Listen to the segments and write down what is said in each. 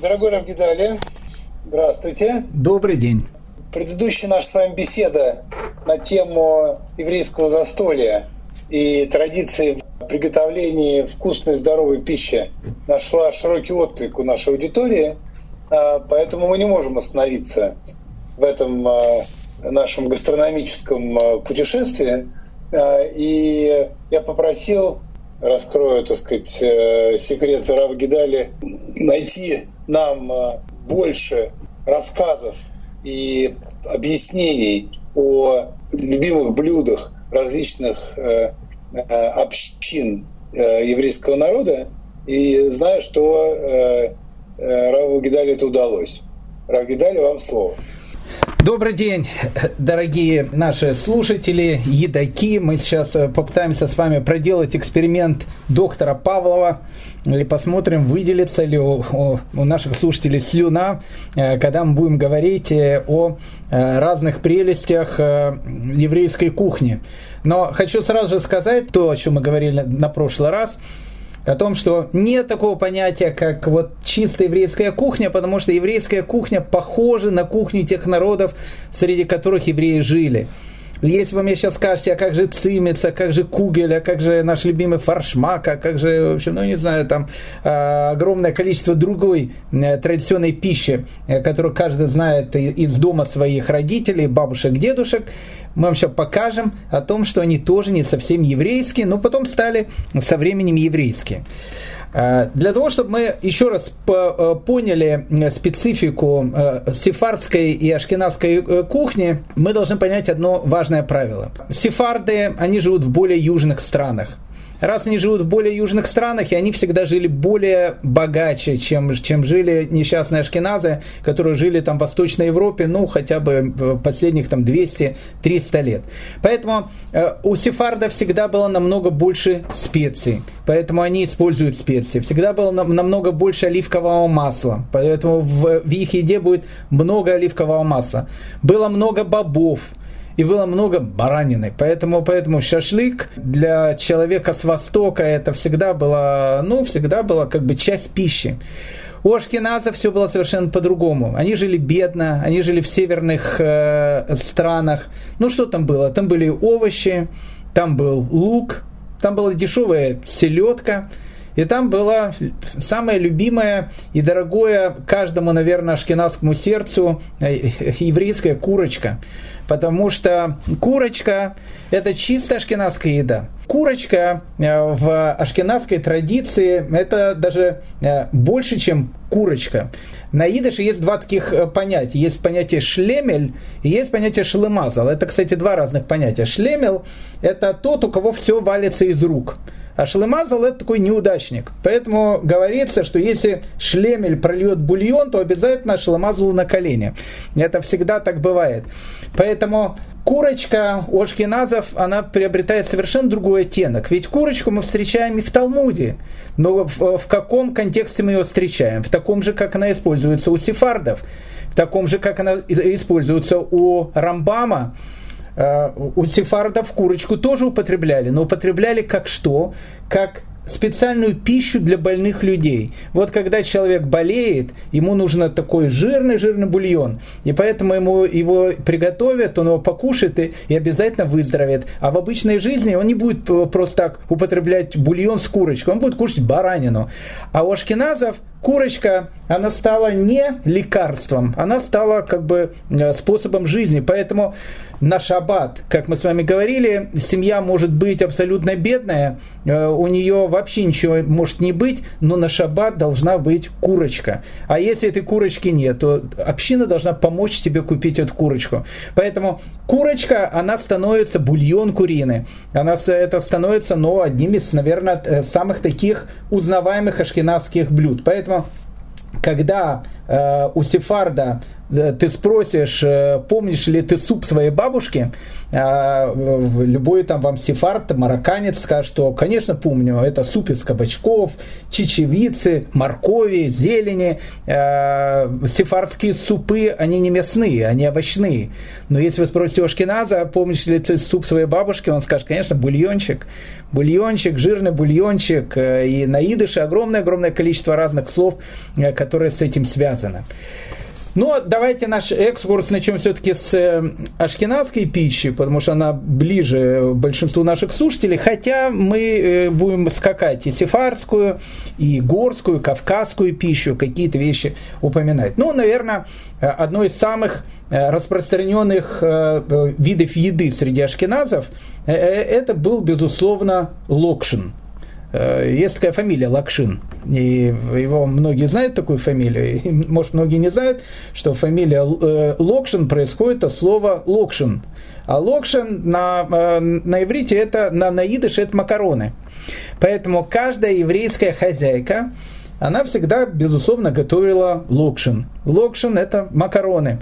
Дорогой Равгидали, здравствуйте. Добрый день. Предыдущая наша с вами беседа на тему еврейского застолья и традиции приготовлении вкусной здоровой пищи нашла широкий отклик у нашей аудитории, а, поэтому мы не можем остановиться в этом а, нашем гастрономическом а, путешествии. И я попросил, раскрою, так сказать, э, секрет Рава Гидали, найти нам больше рассказов и объяснений о любимых блюдах различных э, э, общин э, еврейского народа, и знаю, что Раву Гидали это удалось. Рав Гидали, вам слово. Добрый день, дорогие наши слушатели, едоки. Мы сейчас э, попытаемся с вами проделать эксперимент доктора Павлова и посмотрим, выделится ли у, у наших слушателей слюна, э, когда мы будем говорить э, о разных прелестях еврейской кухни. Но хочу сразу же сказать то, о чем мы говорили на прошлый раз – о том, что нет такого понятия, как вот чисто еврейская кухня, потому что еврейская кухня похожа на кухню тех народов, среди которых евреи жили. Если вы мне сейчас скажете, а как же цимец, а как же кугель, а как же наш любимый фаршмак, а как же, в общем, ну не знаю, там э, огромное количество другой э, традиционной пищи, э, которую каждый знает из дома своих родителей, бабушек, дедушек, мы вам сейчас покажем о том, что они тоже не совсем еврейские, но потом стали со временем еврейские. Э, для того, чтобы мы еще раз э, поняли э, специфику сефардской и ашкенадской кухни, мы должны понять одно важное правило. Сефарды, они живут в более южных странах раз они живут в более южных странах, и они всегда жили более богаче, чем, чем жили несчастные ашкеназы, которые жили там в Восточной Европе, ну, хотя бы последних там 200-300 лет. Поэтому э, у сефарда всегда было намного больше специй, поэтому они используют специи. Всегда было на, намного больше оливкового масла, поэтому в, в их еде будет много оливкового масла. Было много бобов, и было много баранины. Поэтому, поэтому шашлык для человека с Востока это всегда было, ну, всегда была как бы часть пищи. У ашкеназов все было совершенно по-другому. Они жили бедно, они жили в северных э, странах. Ну что там было? Там были овощи, там был лук, там была дешевая селедка, и там была самое любимое и дорогое каждому, наверное, ашкенадскому сердцу э, еврейская курочка потому что курочка – это чисто ашкенадская еда. Курочка э, в ашкенадской традиции – это даже э, больше, чем курочка. На идыше есть два таких э, понятия. Есть понятие шлемель и есть понятие шлемазал. Это, кстати, два разных понятия. Шлемел – это тот, у кого все валится из рук – а шлемазал это такой неудачник. Поэтому говорится, что если шлемель прольет бульон, то обязательно шлемазал на колени. Это всегда так бывает. Поэтому курочка у ашкеназов, она приобретает совершенно другой оттенок. Ведь курочку мы встречаем и в Талмуде. Но в, в каком контексте мы ее встречаем? В таком же, как она используется у сефардов. В таком же, как она используется у Рамбама. Э, у сефардов курочку тоже употребляли, но употребляли как что? Как специальную пищу для больных людей. Вот когда человек болеет, ему нужно такой жирный-жирный бульон, и поэтому ему его приготовят, он его покушает и, и обязательно выздоровеет. А в обычной жизни он не будет просто так употреблять бульон с курочкой, он будет кушать баранину. А у ашкеназов курочка, она стала не лекарством, она стала как бы э, способом жизни. Поэтому на шаббат, как мы с вами говорили, семья может быть абсолютно бедная, э, у нее вообще ничего может не быть, но на шаббат должна быть курочка. А если этой курочки нет, то община должна помочь тебе купить эту курочку. Поэтому курочка, она становится бульон куриный. Она, это становится, ну, одним из, наверное, э, самых таких узнаваемых ашкенадских блюд. Поэтому когда у сефарда э, ты спросишь, э, помнишь ли ты суп своей бабушки, а, любой там вам сефард, марокканец скажет, что, конечно, помню, это суп из кабачков, чечевицы, моркови, зелени. Сефардские супы, они не мясные, они овощные. Но если вы спросите у Ашкеназа, помнишь ли ты суп своей бабушки, он скажет, конечно, бульончик. Бульончик, жирный бульончик. И на идыше огромное-огромное количество разных слов, которые с этим связаны. Но давайте наш экскурс начнем все-таки с э, ашкенадской пищи, потому что она ближе большинству наших слушателей, хотя мы э, будем скакать и сефарскую, и горскую, кавказскую пищу, какие-то вещи упоминать. Ну, наверное, одно из самых э, распространенных видов еды среди ашкеназов, это был, безусловно, локшин. Э, есть такая фамилия Лакшин, и его многие знают такую фамилию, и, может многие не знают, что фамилия э, Локшин происходит от слова Локшин. А Локшин на, э, на иврите это, на, на идыше это макароны. Поэтому каждая еврейская хозяйка, она всегда, безусловно, готовила локшин. Локшин – это макароны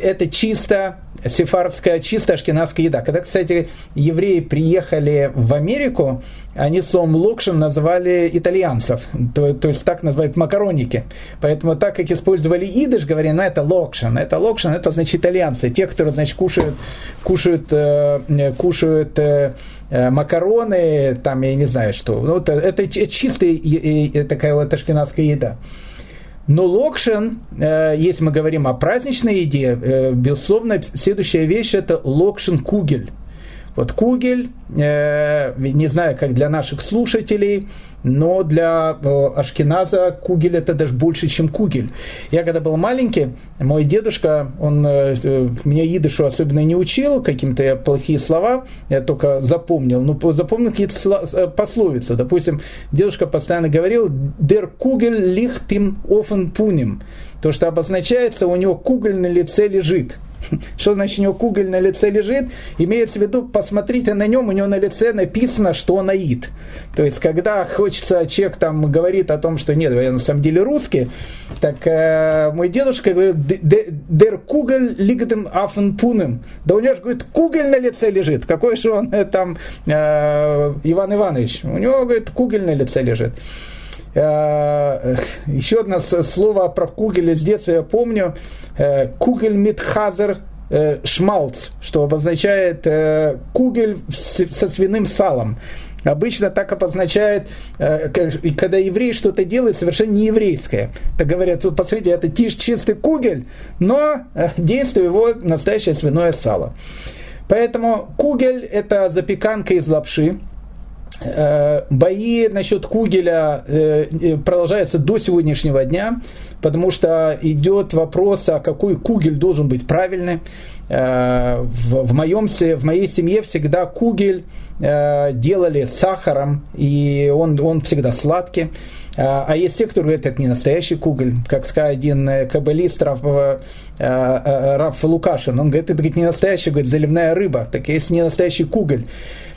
это чисто сефардская, чисто ашкенадская еда. Когда, кстати, евреи приехали в Америку, они словом локшин называли итальянцев, то, то есть так называют макароники. Поэтому так как использовали идыш, говорили, ну это локшин, это локшин, это значит итальянцы, те, которые, значит, кушают, кушают, э, кушают э, э макароны, там, я не знаю что. Ну, это, это чистая такая вот ашкенадская еда. Но локшин, э, если мы говорим о праздничной еде, э, безусловно, следующая вещь это локшин кугель. Вот кугель, э, не знаю, как для наших слушателей, но для э, Ашкеназа кугель это даже больше, чем кугель. Я когда был маленький, мой дедушка, он э, меня идышу особенно не учил, каким-то плохие слова, я только запомнил, но запомнил какие-то пословицы. Допустим, дедушка постоянно говорил «Der Kugel liegt im Ofen punim», то, что обозначается, у него кугель на лице лежит – Что значит у него куголь на лице лежит? Имеется в виду, посмотрите на нем, у него на лице написано, что он аид. То есть, когда хочется, человек там говорит о том, что нет, я на самом деле русский, так э, мой дедушка говорит, дер куголь лигдем афен пунем. Да у него же, говорит, куголь на лице лежит. Какой же он э, там э, Иван Иванович? У него, говорит, куголь на лице лежит. Э, еще одно слово про кугель из детства я помню. Э, кугель митхазер э, шмалц, что обозначает кугель со свиным салом. Обычно так обозначает, когда еврей что-то делает совершенно не еврейское. Так говорят, вот посмотрите, это тиш чистый кугель, но действие его настоящее свиное сало. Поэтому кугель – это запеканка из лапши, Э, бои насчет Кугеля э, э, продолжаются до сегодняшнего дня, потому что идет вопрос, а какой Кугель должен быть правильный. В, моем, в моей семье всегда Кугель делали с сахаром, и он, он всегда сладкий. А есть те, кто говорят, это не настоящий куголь, как сказал один каббалист Раф, Раф Лукашин. Он говорит, это говорит, не настоящий, говорит, заливная рыба. Так есть не настоящий куголь.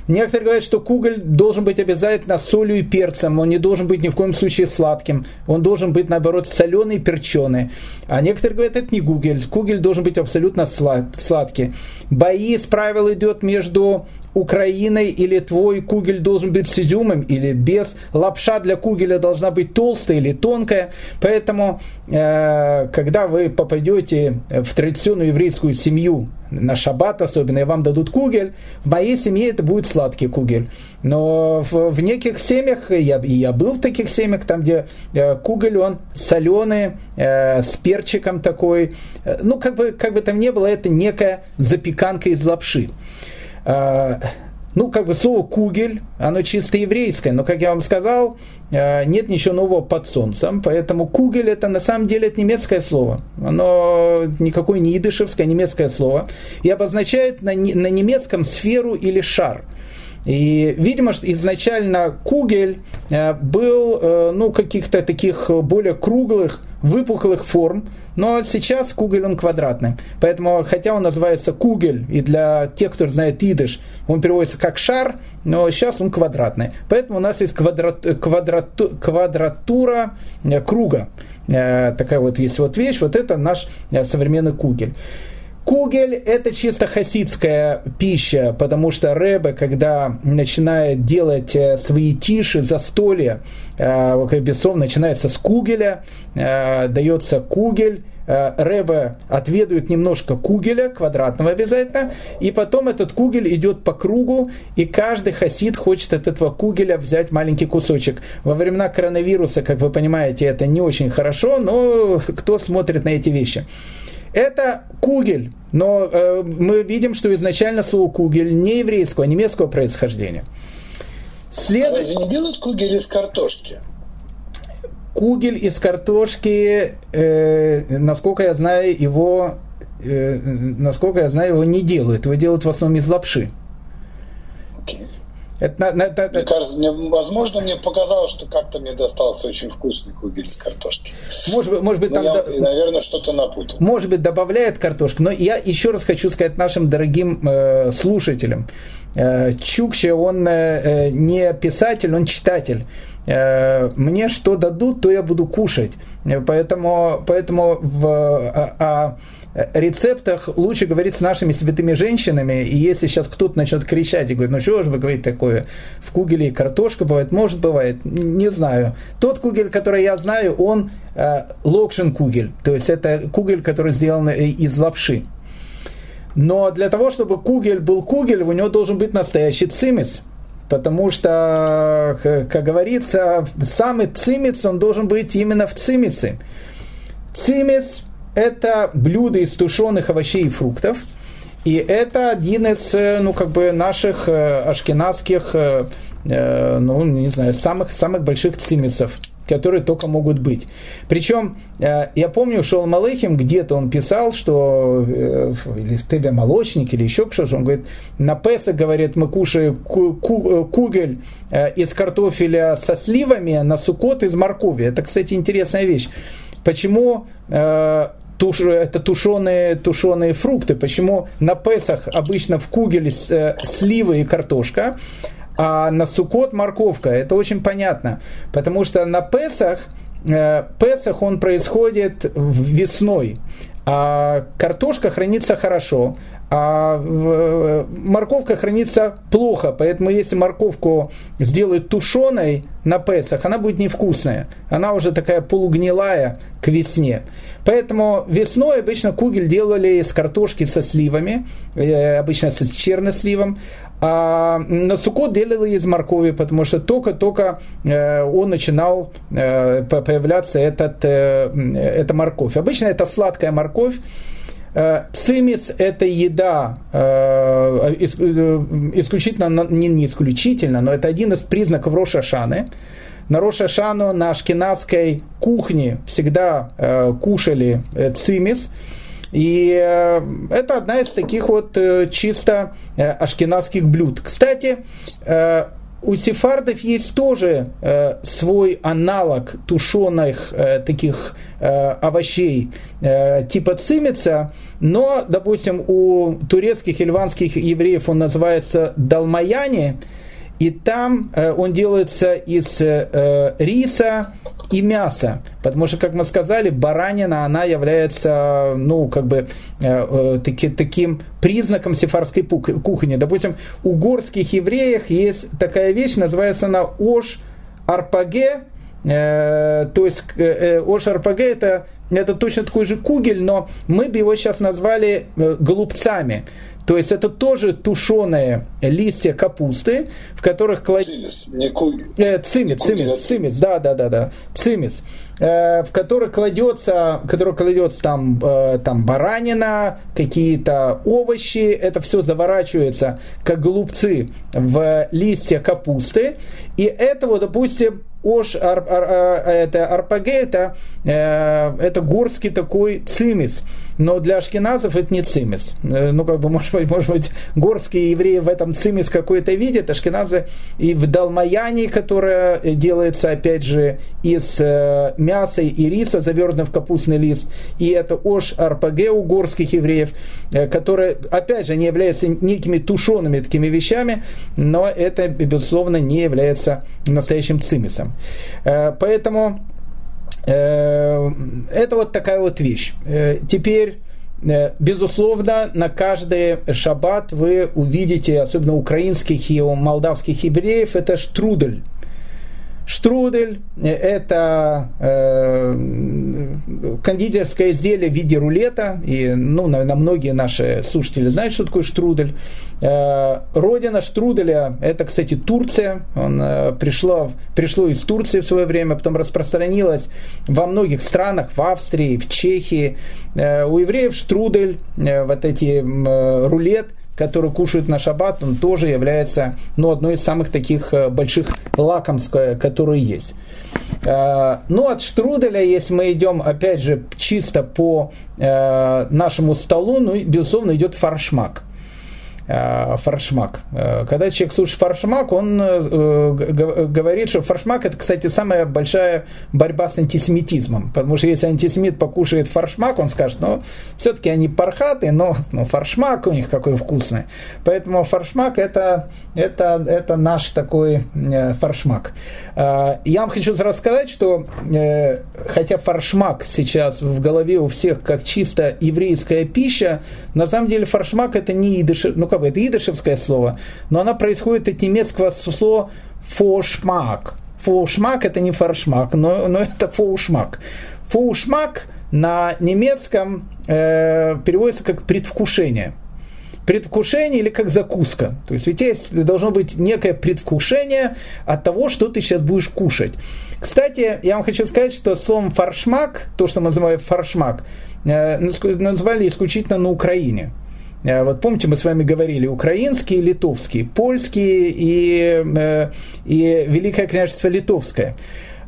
Некоторые говорят, что куголь должен быть обязательно солью и перцем, он не должен быть ни в коем случае сладким, он должен быть, наоборот, соленый и перченый. А некоторые говорят, это не кугель, кугель должен быть абсолютно сладкий. Бои, из правил, идет между Украиной или твой кугель должен быть с изюмом или без. Лапша для кугеля должна быть толстая или тонкая. Поэтому, э, когда вы попадете в традиционную еврейскую семью, на шаббат особенно, и вам дадут кугель, в моей семье это будет сладкий кугель. Но в, в неких семьях, я, и я был в таких семьях, там, где э, кугель, он соленый, э, с перчиком такой. Э, ну, как бы, как бы там ни было, это некая запеканка из лапши. А, ну, как бы слово «кугель», оно чисто еврейское, но, как я вам сказал, а, нет ничего нового под солнцем, поэтому «кугель» это на самом деле это немецкое слово. Оно никакое не идышевское, а немецкое слово. И обозначает на, на немецком сферу или шар. И, видимо, что изначально кугель э, был, э, ну, каких-то таких более круглых, выпуклых форм, но сейчас кугель он квадратный. Поэтому, хотя он называется кугель, и для тех, кто знает идыш, он переводится как шар, но сейчас он квадратный. Поэтому у нас есть квадрат, квадрат, квадратура э, круга. Такая вот есть вот вещь, вот это наш современный кугель. Кугель – это чисто хасидская пища, потому что Рэбе, когда начинает делать э, свои тиши, застолья, э, Бесов начинается с кугеля, э, дается кугель, Рэбе отведают немножко кугеля, квадратного обязательно, и потом этот кугель идет по кругу, и каждый хасид хочет от этого кугеля взять маленький кусочек. Во времена коронавируса, как вы понимаете, это не очень хорошо, но кто смотрит на эти вещи? Это кугель, но э, мы видим, что изначально слово кугель не еврейского, а немецкого происхождения. След... А не делают кугель из картошки? Кугель из картошки, э, насколько я знаю, его, э, насколько я знаю, его не делают. Его делают в основном из лапши. Okay. Это, это, мне кажется, мне, возможно, мне показалось, что как-то мне достался очень вкусный кугель с картошки. Может быть, может быть там... Я, до... наверное, что-то напутал. Может быть, добавляет картошку. Но я еще раз хочу сказать нашим дорогим э, слушателям. Э, Чукча, он э, э не писатель, он читатель э, мне что дадут, то я буду кушать. Поэтому, поэтому в, а, а рецептах лучше говорить с нашими святыми женщинами, и если сейчас кто-то начнет кричать и говорит, ну что же вы говорите такое, в кугеле картошка бывает, может бывает, не знаю. Тот кугель, который я знаю, он э, локшин кугель, то есть это кугель, который сделан э, из лапши. Но для того, чтобы кугель был кугель, у него должен быть настоящий цимис. Потому что, как говорится, самый цимис, он должен быть именно в цимисе. Цимис это блюдо из тушеных овощей и фруктов. И это один из, э, ну, как бы наших э, ашкенадских, э, ну, не знаю, самых, самых больших цимисов которые только могут быть. Причем, я помню, Шол Малыхим, где-то он писал, что, или в Тебе молочник, или еще что-то, он говорит, на Песа, говорит, мы кушаем кугель из картофеля со сливами, на сукот из моркови. Это, кстати, интересная вещь. Почему туш, это тушеные, тушеные фрукты. Почему на Песах обычно в кугеле э, сливы и картошка, а на Сукот морковка? Это очень понятно. Потому что на Песах, э, Песах он происходит весной. А картошка хранится хорошо, а э, морковка хранится плохо, поэтому если морковку сделают тушеной на Песах, она будет невкусная. Она уже такая полугнилая к весне. Поэтому весной обычно кугель делали из картошки со сливами, э, обычно с черносливом, а на сукот делали из моркови, потому что только-только э, он начинал появляться этот, эта морковь. Обычно это сладкая морковь, Э, цимис – это еда э, э, исключительно, не, не исключительно, но это один из признаков Рошашаны. На Рошашану на ашкенадской кухне всегда кушали цимис. И это одна из таких вот чисто ашкенадских блюд. Кстати, у сефардов есть тоже э, свой аналог тушеных э, таких э, овощей э, типа цимица, но, допустим, у турецких и ливанских евреев он называется далмаяне, и там э, он делается из э, риса и мяса, потому что, как мы сказали, баранина, она является, ну, как бы, э, таки, таким признаком сефарской кухни. Допустим, у горских евреев есть такая вещь, называется она ош арпаге, то есть ош арпаге это, это точно такой же кугель, но мы бы его сейчас назвали голубцами. То есть это тоже тушеные листья капусты, в которых кладется... Цимис, не. Э, цимис, цимис, цимис, да, да, да, да, цимис. Э, в которых кладется, в которых кладется там, э, там баранина, какие-то овощи, это все заворачивается как голубцы в листья капусты, и этого, допустим, Ош, ар, ар, ар, это арпаге, это, э, это горский такой цимис. Но для ашкеназов это не цимис. Э, ну, как бы, может быть, может быть, горские евреи в этом цимис какой-то видят. Ашкеназы и в Далмаяне, которая делается, опять же, из э, мяса и риса, завернутым в капустный лист. И это ош арпаге у горских евреев, э, которые, опять же, не являются некими тушеными такими вещами, но это, безусловно, не является настоящим цимисом. Поэтому это вот такая вот вещь. Э, теперь Безусловно, на каждый шаббат вы увидите, особенно украинских и молдавских евреев, это штрудель. Штрудель – это э, кондитерское изделие в виде рулета. И, ну, наверное, многие наши слушатели знают, что такое штрудель. Э, родина штруделя – это, кстати, Турция. Он э, пришло, пришло из Турции в свое время, потом распространилось во многих странах, в Австрии, в Чехии. Э, у евреев штрудель, э, вот эти э, рулет – который кушают на шаббат, он тоже является ну, одной из самых таких э, больших лакомств, которые есть. Э, ну, от штруделя, если мы идем, опять же, чисто по э, нашему столу, ну, безусловно, идет фаршмак – Э, фаршмак. Э, когда человек слушает фаршмак, он э, говорит, что фаршмак это, кстати, самая большая борьба с антисемитизмом. Потому что если антисемит покушает фаршмак, он скажет, ну, все-таки они пархаты, но, но фаршмак у них какой вкусный. Поэтому фаршмак это, это, это наш такой фаршмак. Я вам хочу сразу сказать, что хотя фаршмак сейчас в голове у всех как чисто еврейская пища, на самом деле фаршмак это не идыш, ну как бы это идышевское слово, но она происходит от немецкого слова фошмак. Фошмак это не фаршмак, но, но это фоушмак. Фоушмак на немецком э, переводится как предвкушение предвкушение или как закуска. То есть ведь есть, должно быть некое предвкушение от того, что ты сейчас будешь кушать. Кстати, я вам хочу сказать, что словом фаршмак, то, что мы называем фаршмак, э, назвали исключительно на Украине. Э, вот помните, мы с вами говорили украинский и литовский, польский и, э, и Великое княжество Литовское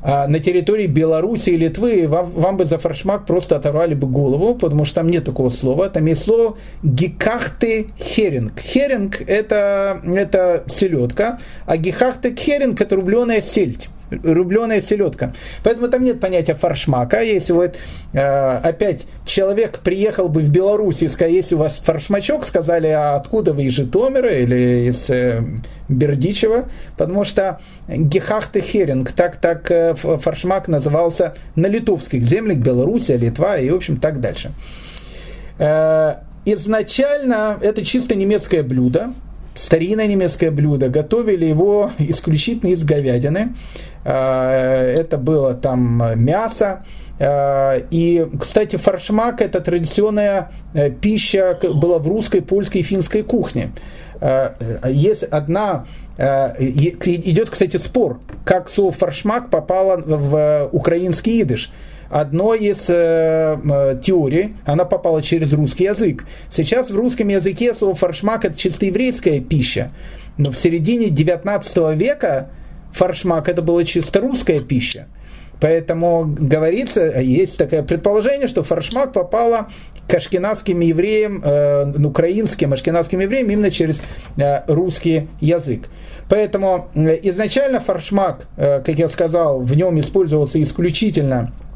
а на территории Беларуси и Литвы вам, вам бы за фаршмак просто оторвали бы голову, потому что там нет такого слова. Там есть слово гекахты херинг. Херинг это, это селедка, а гекахты херинг это рубленая сельдь рубленая селедка. Поэтому там нет понятия фаршмака. Если вот э, опять человек приехал бы в Беларусь и сказал, если у вас фаршмачок, сказали, а откуда вы из Житомира или из э, Бердичева, потому что Гехахте Херинг, так, так э, фаршмак назывался на литовских землях, Белоруссия, Литва и, в общем, так дальше. Э, изначально это чисто немецкое блюдо, старинное немецкое блюдо. Готовили его исключительно из говядины. Э, это было там мясо. Э, и, кстати, фаршмак – это традиционная э, пища была в русской, польской и финской кухне. Есть одна, идет, кстати, спор, как слово фаршмак попало в украинский идыш одной из э, теорий, она попала через русский язык. Сейчас в русском языке слово фаршмак это чисто еврейская пища. Но в середине 19 века фаршмак это была чисто русская пища. Поэтому говорится, есть такое предположение, что фаршмак попала к ашкенадским евреям, э, украинским ашкенадским евреям именно через э, русский язык. Поэтому э, изначально фаршмак, э, как я сказал, в нем использовался исключительно, э,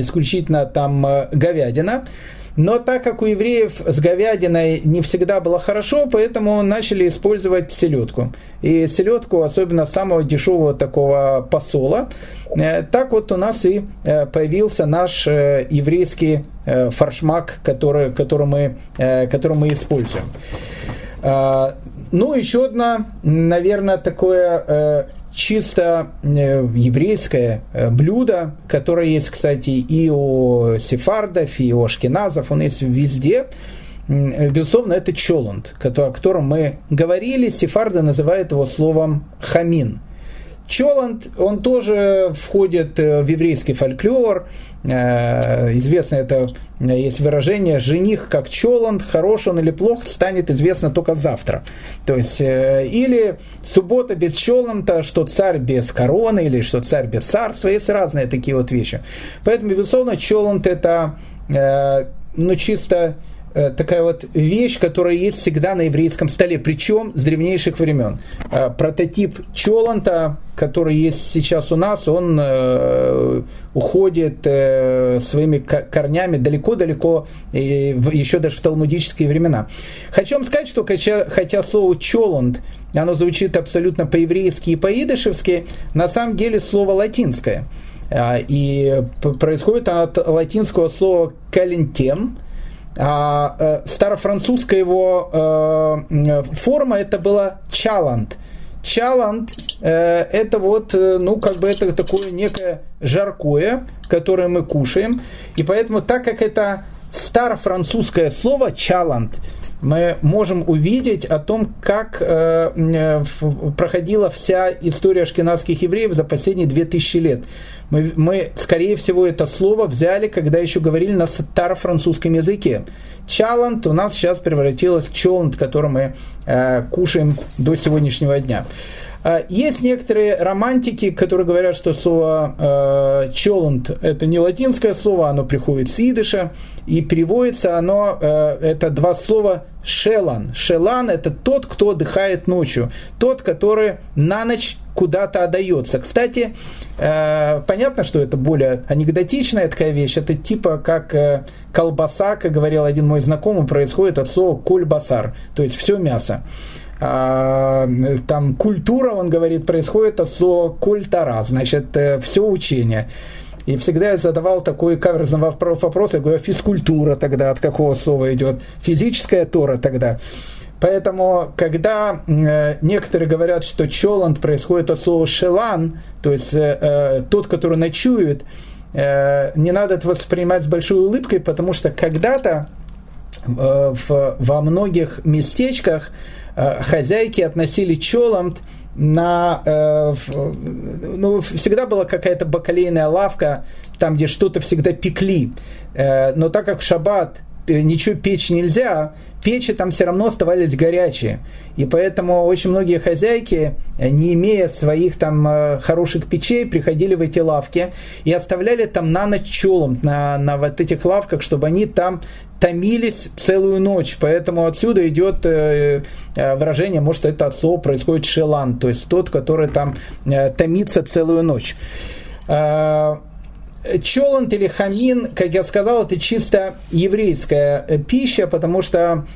исключительно там э, говядина. Но так как у евреев с говядиной не всегда было хорошо, поэтому начали использовать селедку. И селедку, особенно самого дешевого такого посола. Э, так вот у нас и э, появился наш э, еврейский фаршмак, который, который, мы, который мы используем. Ну, еще одна, наверное, такое чисто э, еврейское э, блюдо, которое есть, кстати, и у сефардов, и у ашкеназов, он есть везде. Безусловно, это чолунд, о котором мы говорили. Сефарды называют его словом хамин. Чоланд, он тоже входит в еврейский фольклор. Известно это, есть выражение, жених как Чоланд, хорош он или плох, станет известно только завтра. То есть, или суббота без Чоланда, что царь без короны, или что царь без царства, есть разные такие вот вещи. Поэтому, безусловно, Чоланд это ну, чисто Э, такая вот вещь, которая есть всегда на еврейском столе, причем с древнейших времен. Э, прототип Чоланта, который есть сейчас у нас, он э, уходит своими корнями далеко-далеко, еще даже в талмудические времена. Хочу вам сказать, что хотя слово Чоланд, оно звучит абсолютно по-еврейски и по-идышевски, на самом деле слово латинское. И происходит от латинского слова «калентем», а, э, старофранцузская его э, форма это была чалант. Чалант э, это вот, ну, как бы это такое некое жаркое, которое мы кушаем. И поэтому, так как это старофранцузское слово чалант, мы можем увидеть о том, как э, э, проходила вся история ашкенадских евреев за последние 2000 лет. Мы, мы, скорее всего, это слово взяли, когда еще говорили на старо-французском языке. Чалант у нас сейчас превратилось в чолант, который мы э, кушаем до сегодняшнего дня. А, есть некоторые романтики, которые говорят, что слово э, «челанд» – это не латинское слово, оно приходит с идыша, и переводится оно, э, это два слова «шелан». «Шелан» – это тот, кто отдыхает ночью, тот, который на ночь куда-то отдается. Кстати, э, понятно, что это более анекдотичная такая вещь, это типа как колбаса, как говорил один мой знакомый, происходит от слова «кульбасар», то есть все мясо. А, там культура, он говорит, происходит от слова культара, значит, э, все учение. И всегда я задавал такой каверзный вопрос, я говорю, а физкультура тогда от какого слова идет? Физическая тора тогда. Поэтому, когда э, некоторые говорят, что чоланд происходит от слова шелан, то есть э, э, тот, который ночует, э, не надо это воспринимать с большой улыбкой, потому что когда-то э, во многих местечках Э, хозяйки относили челом на... Э, ну, всегда была какая-то бакалейная лавка, там, где что-то всегда пекли. Э, но так как в шаббат ничего печь нельзя, печи там все равно оставались горячие. И поэтому очень многие хозяйки, не имея своих там хороших печей, приходили в эти лавки и оставляли там на ночь челом на, на вот этих лавках, чтобы они там томились целую ночь. Поэтому отсюда идет э, э, выражение, может, это от слова происходит шелан, то есть тот, который там э, томится целую ночь. Чолант или хамин, как я сказал, это чисто еврейская пища, потому что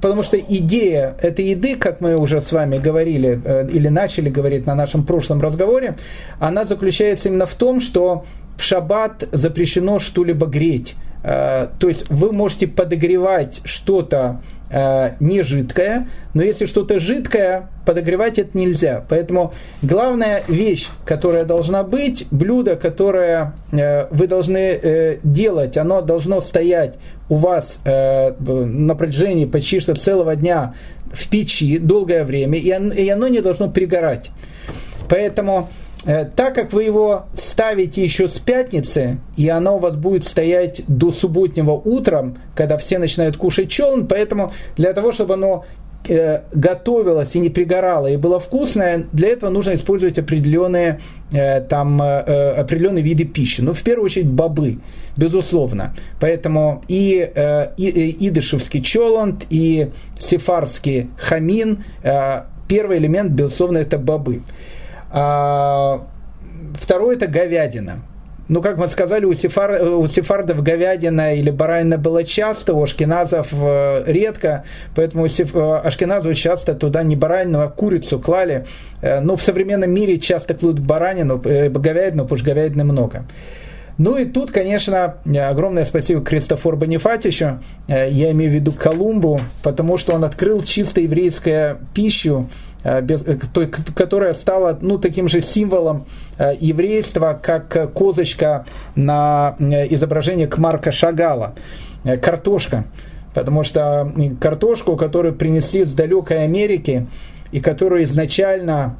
потому что идея этой еды, как мы уже с вами говорили или начали говорить на нашем прошлом разговоре, она заключается именно в том, что в шаббат запрещено что-либо греть. Э, то есть вы можете подогревать что-то э, не жидкое, но если что-то жидкое, подогревать это нельзя. Поэтому главная вещь, которая должна быть, блюдо, которое э, вы должны делать, оно должно стоять у вас на протяжении почти что целого дня в печи долгое время, и оно не должно пригорать. Поэтому так как вы его ставите еще с пятницы, и оно у вас будет стоять до субботнего утра, когда все начинают кушать челн, поэтому для того, чтобы оно э, готовилось и не пригорало и было вкусное, для этого нужно использовать определенные, э, там, определенные виды пищи. Ну, в первую очередь, бобы, безусловно. Поэтому и, и идышевский челанд, и сефарский хамин, первый элемент, безусловно, это бобы. А, второе – это говядина. Ну, как мы сказали, у, сефар, у сефардов говядина или баранина было часто, у ашкеназов э, редко, поэтому сеф, э, часто туда не баранину, а курицу клали. Э, ну, в современном мире часто кладут баранину, говядину, потому что говядины много. Ну и тут, конечно, огромное спасибо Кристофору Бонифатичу, я имею в виду Колумбу, потому что он открыл чисто еврейскую пищу, Э, э, которая стала ну, таким же символом э, еврейства, как козочка на изображении Кмарка Шагала, картошка. Потому что картошку, которую принесли с далекой Америки, и которую изначально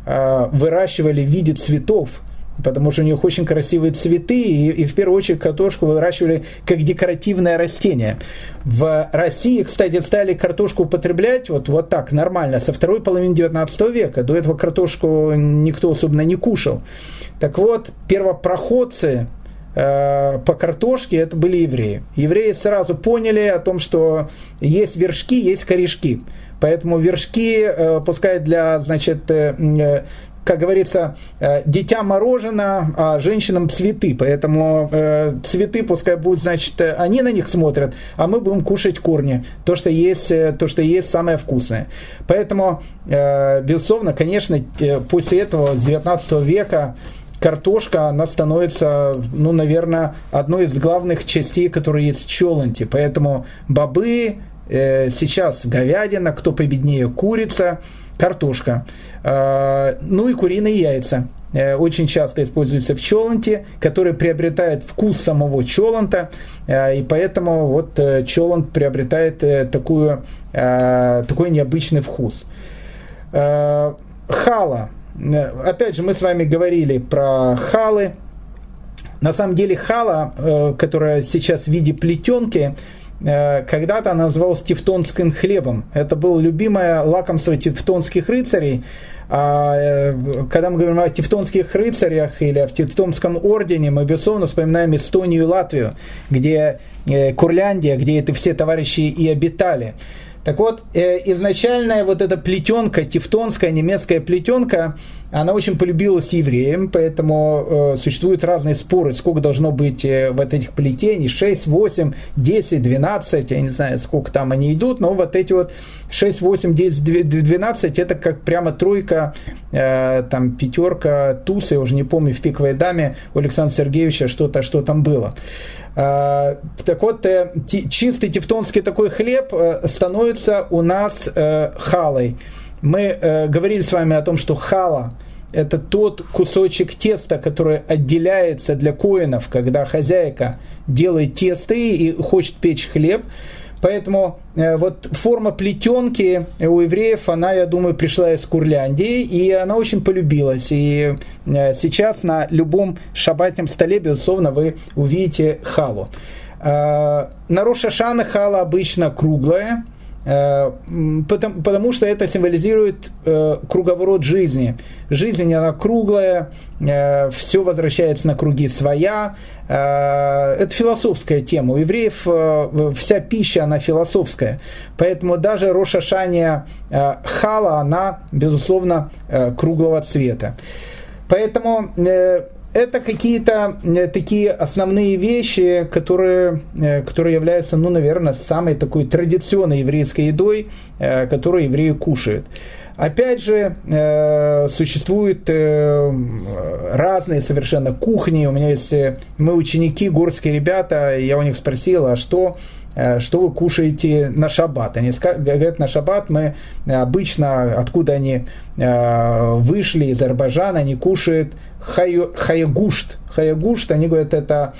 выращивали в виде цветов, потому что у них очень красивые цветы, и, и в первую очередь картошку выращивали как декоративное растение. В России, кстати, стали картошку употреблять вот, вот так, нормально, со второй половины 19 века. До этого картошку никто особенно не кушал. Так вот, первопроходцы э, по картошке это были евреи. Евреи сразу поняли о том, что есть вершки, есть корешки. Поэтому вершки э, пускай для, значит, э, как говорится, э, дитя мороженое, а женщинам цветы. Поэтому э, цветы пускай будут, значит, э, они на них смотрят, а мы будем кушать корни. То, что есть, то, что есть самое вкусное. Поэтому, безусловно, конечно, после этого, с 19 века, картошка, она становится, ну, наверное, одной из главных частей, которые есть в челанте. Поэтому бобы, сейчас говядина, кто победнее, курица – картошка. А, ну и куриные яйца э, очень часто используются в челанте, который приобретает вкус самого челанта, э, и поэтому вот э, челант приобретает такую, такой необычный вкус. Хала. Опять же, мы с вами говорили про халы. На самом деле хала, которая сейчас в виде плетенки, Э, когда-то она называлась тевтонским хлебом. Это было любимое лакомство тевтонских рыцарей. А э, когда мы говорим о тевтонских рыцарях или о тевтонском ордене, мы, безусловно, вспоминаем Эстонию и Латвию, где э, Курляндия, где это все товарищи и обитали. Так вот, э, изначальная вот эта плетенка, тевтонская немецкая плетенка, она очень полюбилась евреям, поэтому э, существуют разные споры, сколько должно быть э, вот этих плетений, 6, 8, 10, 12, я не знаю, сколько там они идут, но вот эти вот 6, 8, 10, 12, это как прямо тройка, э, там пятерка, туз, я уже не помню, в пиковой даме у Александра Сергеевича что-то, что там было. А, так вот, э, чистый тевтонский такой хлеб э, становится у нас э, халой. Мы говорили с вами о том, что хала – это тот кусочек теста, который отделяется для коинов, когда хозяйка делает тесто и хочет печь хлеб – Поэтому э, вот форма плетенки у евреев, она, я думаю, пришла из Курляндии, и она очень полюбилась. И э, сейчас на любом шабатном столе, безусловно, вы увидите халу. Э, на Рошашана хала обычно круглая, потому, потому что это символизирует э, круговорот жизни. Жизнь, она круглая, э, все возвращается на круги своя. Э, это философская тема. У евреев э, вся пища, она философская. Поэтому даже рошашания э, хала, она, безусловно, э, круглого цвета. Поэтому э, это какие-то э, такие основные вещи, которые, э, которые являются, ну, наверное, самой такой традиционной еврейской едой, э, которую евреи кушают. Опять же, существуют разные совершенно кухни. У меня есть мы ученики, горские ребята, я у них спросил, а что что вы кушаете на шаббат. Они говорят, на шаббат мы обычно, откуда они вышли, из Азербайджана, они кушают хаягушт. Хаягушт, они говорят, это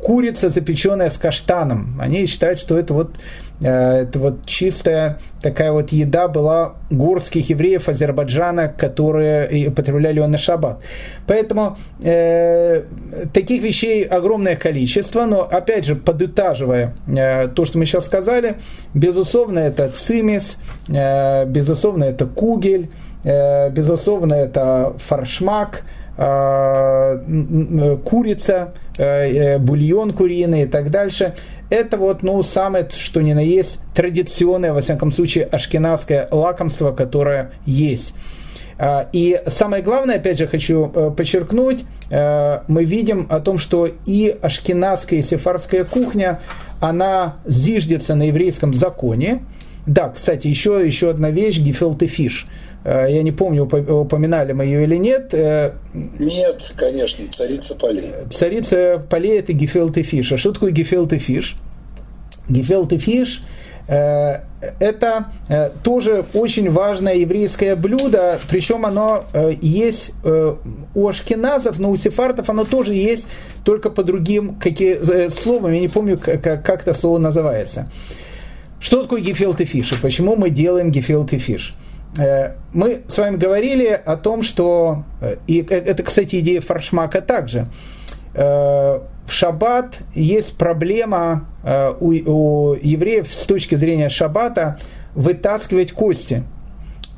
курица, запеченная с каштаном. Они считают, что это вот, э, это вот чистая такая вот еда была горских евреев Азербайджана, которые употребляли ее на шаббат. Поэтому э, таких вещей огромное количество, но опять же, подытаживая э, то, что мы сейчас сказали, безусловно, это цимис, э, безусловно, это кугель, э, безусловно, это фаршмак – курица, э, э, бульон куриный и так дальше. Это вот, ну, самое, что ни на есть, традиционное, во всяком случае, ашкенадское лакомство, которое есть. И самое главное, опять же, хочу подчеркнуть, мы видим о том, что и ашкенадская, и сефарская кухня, она зиждется на еврейском законе. Да, кстати, еще, еще одна вещь, гефилте фиш – Э, я не помню, упоминали мы ее или нет. Э, нет, конечно, царица полей. Царица полей – это гефилте фиш. А что такое гефилте фиш? Гефилте фиш э, это тоже очень важное еврейское блюдо, причем оно есть у ашкеназов, но у сефардов оно тоже есть, только по другим какие, словам, я не помню, как, как это слово называется. Что такое гефилте фиш и почему мы делаем гефилте фиш? Мы с вами говорили о том, что, и это, кстати, идея форшмака также, в шаббат есть проблема у, у евреев с точки зрения шаббата вытаскивать кости –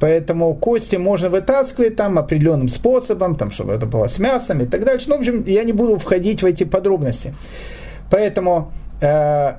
Поэтому кости можно вытаскивать там определенным способом, там, чтобы это было с мясом и так дальше. Ну, в общем, я не буду входить в эти подробности. Поэтому э,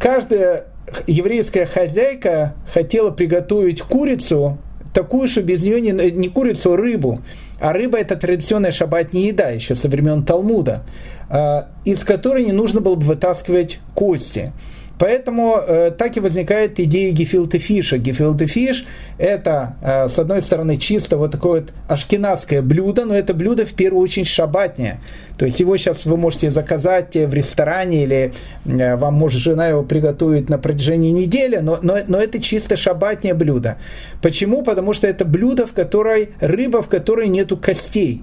каждая еврейская хозяйка хотела приготовить курицу, такую, что без нее не, не курицу, а рыбу. А рыба это традиционная шабатная еда еще со времен Талмуда, э, из которой не нужно было бы вытаскивать кости. Поэтому э, так и возникает идея гефилте фиша. Гефилте фиш – это, э, с одной стороны, чисто вот такое вот ашкенадское блюдо, но это блюдо в первую очередь шабатнее. То есть его сейчас вы можете заказать в ресторане или э, вам может жена его приготовить на протяжении недели, но, но, но это чисто шабатнее блюдо. Почему? Потому что это блюдо, в которой рыба, в которой нету костей.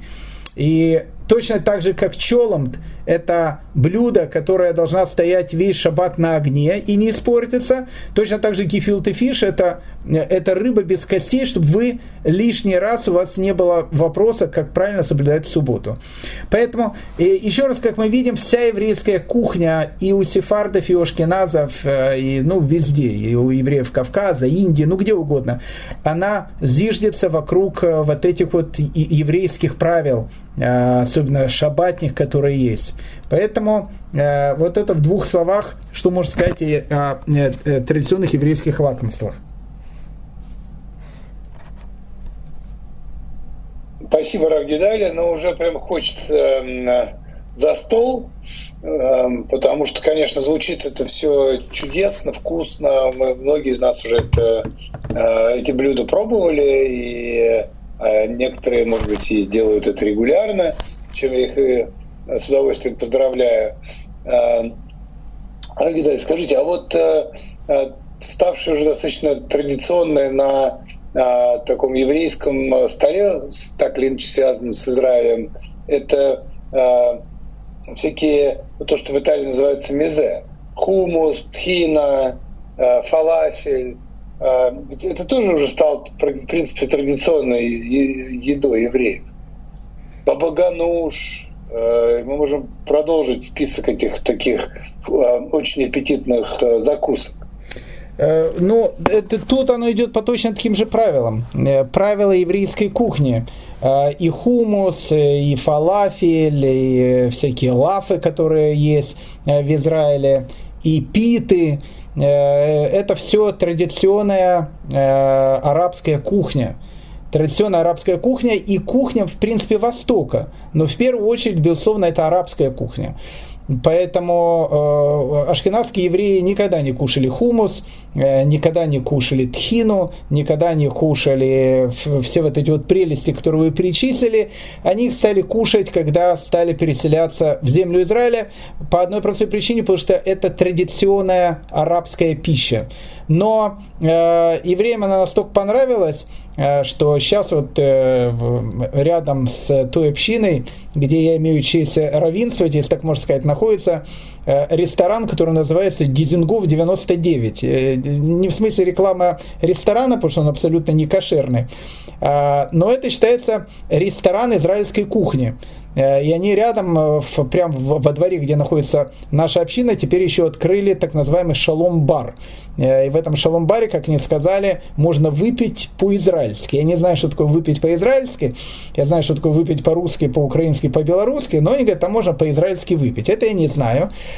И точно так же, как чоламт, это блюдо, которое должна стоять весь шаббат на огне и не испортиться. Точно так же гефилте фиш это, это рыба без костей, чтобы вы лишний раз у вас не было вопроса, как правильно соблюдать субботу. Поэтому, еще раз, как мы видим, вся еврейская кухня и у сефардов, и у шкеназов, э, и, ну, везде, и у евреев Кавказа, Индии, ну, где угодно, она зиждется вокруг э, вот этих вот еврейских правил, э, особенно шабатних, которые есть. Поэтому э, вот это в двух словах, что можно сказать о э, э, традиционных еврейских лакомствах. Спасибо, Равгидали, но уже прям хочется э, за стол, э, потому что, конечно, звучит это все чудесно, вкусно. Мы, многие из нас уже это, э, эти блюда пробовали, и э, некоторые, может быть, и делают это регулярно, чем я их и с удовольствием поздравляю. Рагидай, а, скажите, а вот э, э, ставший уже достаточно традиционной на э, таком еврейском столе, так или иначе связанном с Израилем, это всякие, то, что в Италии называется мезе, хумус, тхина, фалафель, это тоже уже стало, в принципе, традиционной едой евреев. Бабагануш, Э, мы можем продолжить список этих таких э, очень аппетитных э, закусок. Ну, это, тут оно идет по точно таким же правилам. Правила еврейской кухни. И хумус, и фалафель, и всякие лафы, которые есть в Израиле, и питы. Это все традиционная арабская кухня традиционная арабская кухня и кухня, в принципе, Востока. Но в первую очередь, безусловно, это арабская кухня. Поэтому э, ашкенадские евреи никогда не кушали хумус, э, никогда не кушали тхину, никогда не кушали все вот эти вот прелести, которые вы перечислили. Они их стали кушать, когда стали переселяться в землю Израиля по одной простой причине, потому что это традиционная арабская пища. Но э, евреям она настолько понравилась, что сейчас вот э, рядом с той общиной, где я имею честь равенствовать, если так можно сказать, находится э, ресторан, который называется Дизингов 99. Э, не в смысле рекламы ресторана, потому что он абсолютно не кошерный, э, но это считается ресторан израильской кухни. Э, и они рядом, э, прямо во дворе, где находится наша община, теперь еще открыли так называемый шалом-бар. Э, и в этом шалом-баре, как они сказали, можно выпить по-израильски. Я не знаю, что такое выпить по-израильски. Я знаю, что такое выпить по-русски, по-украински, по-белорусски. Но они говорят, там можно по-израильски выпить. Это я не знаю.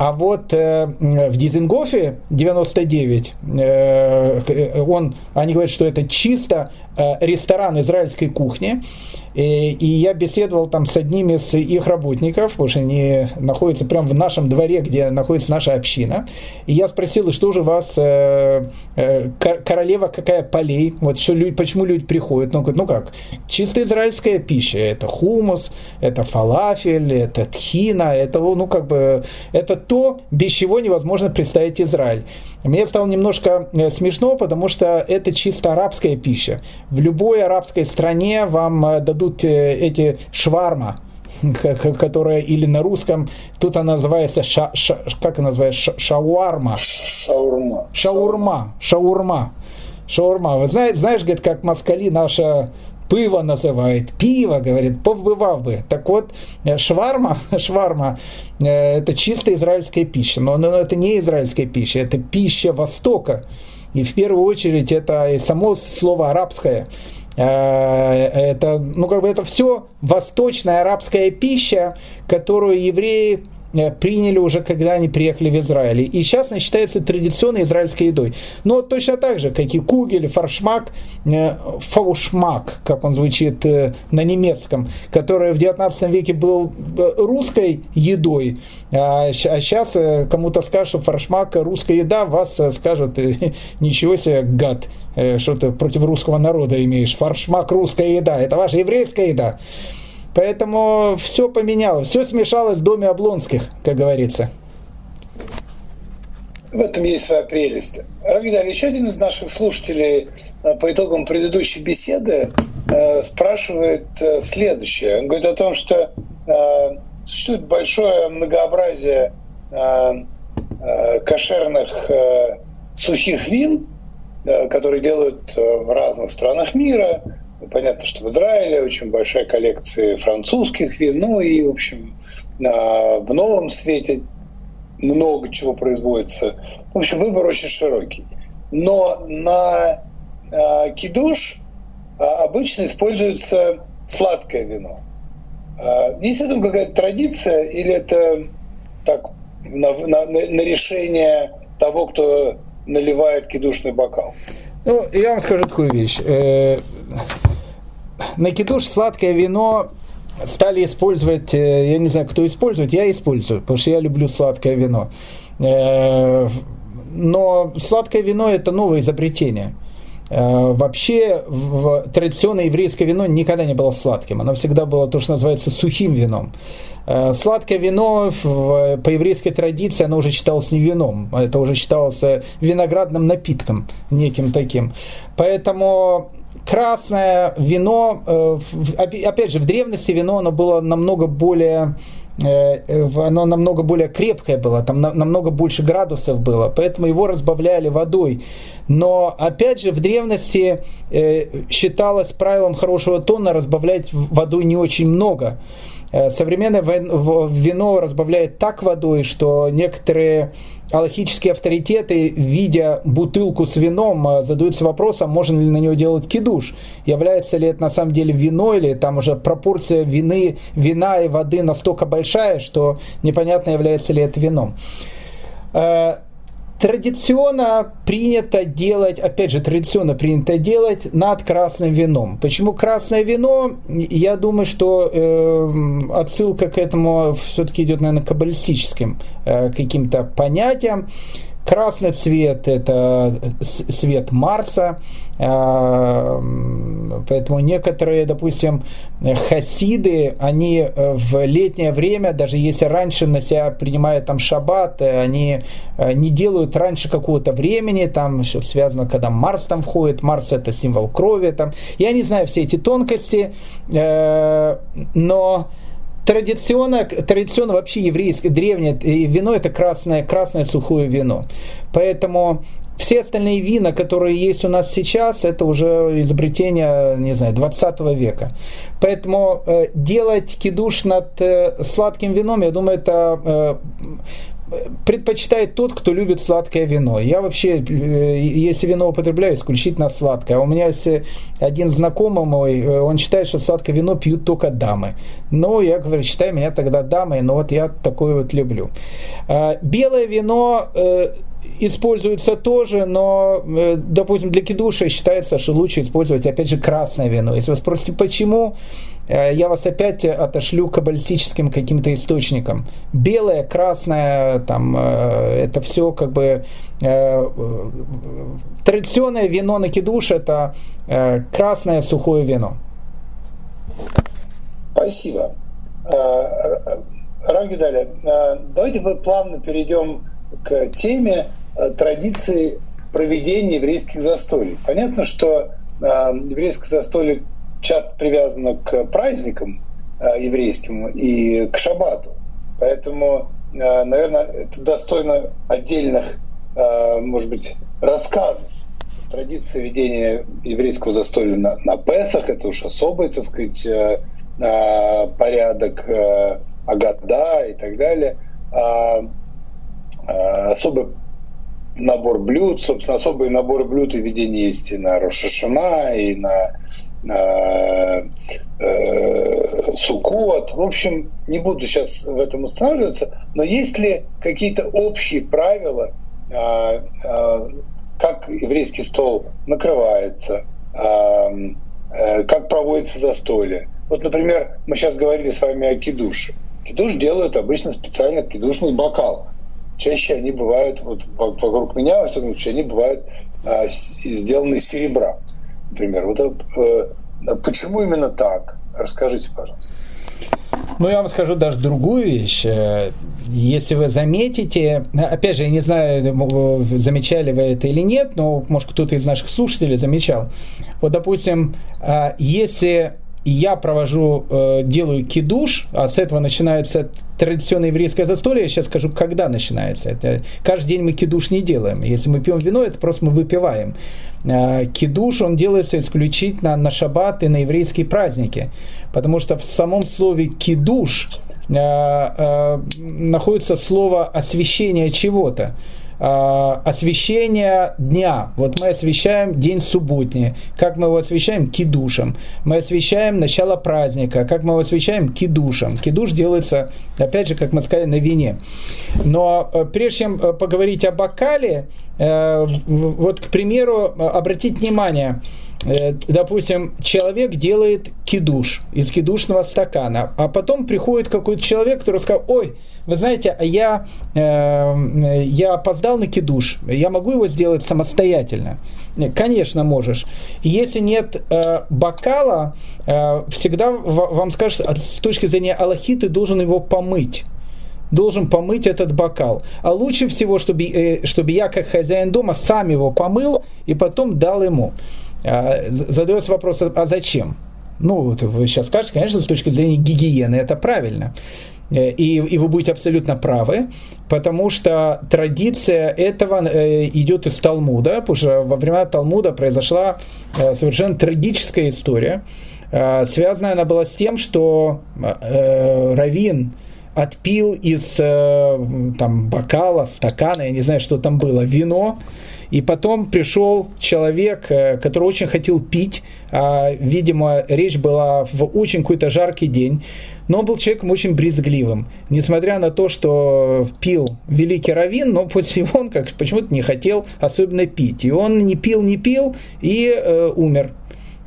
А вот э, в Дизенгофе 99, э, он, они говорят, что это чисто э, ресторан израильской кухни. И, и я беседовал там с одним из их работников, потому что они находятся прямо в нашем дворе, где находится наша община. И я спросил, что же вас, э, э, королева какая полей, вот что, люди, почему люди приходят? Ну, ну как, чисто израильская пища, это хумус, это фалафель, это тхина, это, ну как бы, это то, без чего невозможно представить Израиль. Мне стало немножко э, смешно, потому что это чисто арабская пища. В любой арабской стране вам э, дадут э, эти шварма, которая или на русском, тут она называется, ша, ша, как она называется, ша, шауарма. Шаурма. Шаурма. Шаурма. шаурма. Вы знаете, знаешь, говорит, как москали наша пиво называет, пиво, говорит, повбывав бы. Так вот, э, шварма, шварма, э, это чисто израильская пища, но, но это не израильская пища, это пища Востока. И в первую очередь это само слово арабское. Э, это, ну, как бы это все восточная арабская пища, которую евреи приняли уже, когда они приехали в Израиль. И сейчас она считается традиционной израильской едой. Но точно так же, как и кугель, фаршмак, э, фаушмак, как он звучит э, на немецком, который в 19 веке был русской едой, а сейчас а кому-то скажут, что фаршмак русская еда, вас скажут, ничего себе, гад, что ты против русского народа имеешь, фаршмак русская еда, это ваша еврейская еда. Поэтому все поменялось, все смешалось в доме Облонских, как говорится. В этом есть своя прелесть. Равидар, еще один из наших слушателей э, по итогам предыдущей беседы э, спрашивает э, следующее. Он говорит о том, что существует большое многообразие кошерных сухих вин, которые делают в разных странах мира, Понятно, что в Израиле очень большая коллекция французских вин, ну и, в общем, в новом свете много чего производится. В общем, выбор очень широкий. Но на э, кидуш э, обычно используется сладкое вино. Э, есть в этом какая-то традиция или это так на, на, на решение того, кто наливает кидушный бокал? Ну, я вам скажу такую вещь на кидуш сладкое вино стали использовать, э, я не знаю, кто использует, я использую, потому что я люблю сладкое вино. Э, но сладкое вино – это новое изобретение. Э, вообще традиционное еврейское вино никогда не было сладким. Оно всегда было то, что называется сухим вином. Сладкое вино по еврейской традиции, оно уже считалось не вином, это уже считалось виноградным напитком неким таким. Поэтому красное вино, э, опять же, в древности вино оно было намного более э, оно намного более крепкое было, там намного больше градусов было, поэтому его разбавляли водой. Но, опять же, в древности э, считалось правилом хорошего тона разбавлять водой не очень много. Современное вино разбавляет так водой, что некоторые аллахические авторитеты, видя бутылку с вином, э, задаются вопросом, можно ли на нее делать кидуш. Является ли это на самом деле вино, или там уже пропорция вины, вина и воды настолько большая, что непонятно, является ли это вином. Традиционно принято делать, опять же, традиционно принято делать над красным вином. Почему красное вино? Я думаю, что э, отсылка к этому все-таки идет, наверное, каббалистическим э, каким-то понятиям. Красный цвет – это цвет Марса, а, поэтому некоторые, допустим, хасиды, они э, в летнее время, даже если раньше на себя принимают там шаббат, э, они э, не делают раньше какого-то времени, там что связано, когда Марс там входит, Марс это символ крови, там, я не знаю все эти тонкости, но традиционно, традиционно вообще еврейское, древнее вино это красное, красное сухое вино. Поэтому все остальные вина, которые есть у нас сейчас, это уже изобретение, не знаю, 20 века. Поэтому э, делать кидуш над э, сладким вином, я думаю, это э, предпочитает тот, кто любит сладкое вино. Я вообще, э, если вино употребляю, исключительно сладкое. А у меня есть один знакомый мой, э, он считает, что сладкое вино пьют только дамы. Но я говорю, считай меня тогда дамой, но вот я такое вот люблю. А, белое вино э, используется тоже, но, э, допустим, для кидуша считается, что лучше использовать, опять же, красное вино. Если вы спросите, почему, э, я вас опять отошлю к каббалистическим каким-то источникам. Белое, красное, там, э, это все как бы... Традиционное вино на кидуш – это красное сухое вино. Спасибо. Равгидаля, давайте мы плавно перейдем к теме э, традиции проведения еврейских застолий. Понятно, что э, еврейское застолье часто привязано к праздникам э, еврейским и к шаббату. Поэтому, наверное, это достойно отдельных, может быть, рассказов. традиция ведения еврейского застолья на, на Песах, это уж особый, так сказать, э, э, порядок э, Агада и так далее. А, особый набор блюд, собственно, особые наборы блюд и ведения есть и на Рошашана, и на э, э, Сукот. В общем, не буду сейчас в этом останавливаться, но есть ли какие-то общие правила, э, э, как еврейский стол накрывается, э, э, как проводится застолье. Вот, например, мы сейчас говорили с вами о кидуше. Кидуш делают обычно специально кидушный бокал – чаще они бывают, вот вокруг меня, во всяком случае, они бывают сделаны из серебра, например. Вот а, почему именно так? Расскажите, пожалуйста. Ну, я вам скажу даже другую вещь. Э, если вы заметите, опять же, я не знаю, замечали вы это или нет, но, может, кто-то из наших слушателей замечал. Вот, допустим, если я провожу, э, делаю кидуш, а с этого начинается традиционное еврейское застолье, я сейчас скажу, когда начинается. Это каждый день мы кидуш не делаем. Если мы пьем вино, это просто мы выпиваем. Э, кидуш, он делается исключительно на шаббат и на еврейские праздники. Потому что в самом слове кидуш э, находится слово освящение чего-то. А, освящение дня. Вот мы освещаем день субботний. Как мы его освещаем? Кидушем. Мы освещаем начало праздника. Как мы его освещаем? Кидушем. Кидуш делается, опять же, как мы сказали, на вине. Но э, прежде чем э, поговорить о бокале, э, вот, к примеру, обратить внимание, допустим, человек делает кидуш из кидушного стакана, а потом приходит какой-то человек, который сказал, ой, вы знаете, а я, э, я опоздал на кидуш, я могу его сделать самостоятельно? Конечно, можешь. Если нет э, бокала, э, всегда вам скажут, с точки зрения Аллахи, ты должен его помыть должен помыть этот бокал. А лучше всего, чтобы, э, чтобы я, как хозяин дома, сам его помыл и потом дал ему. Э, задается вопрос, а зачем? Ну, вот вы сейчас скажете, конечно, с точки зрения гигиены это правильно. Э, и, и вы будете абсолютно правы, потому что традиция этого э, идет из Талмуда, потому что во времена Талмуда произошла э, совершенно трагическая история. Связанная она была с тем, что Равин отпил из там, бокала, стакана, я не знаю, что там было, вино, и потом пришел человек, который очень хотел пить, а, видимо, речь была в очень какой-то жаркий день, но он был человеком очень брезгливым. Несмотря на то, что пил великий раввин, но после он как почему-то не хотел особенно пить. И он не пил, не пил и э, умер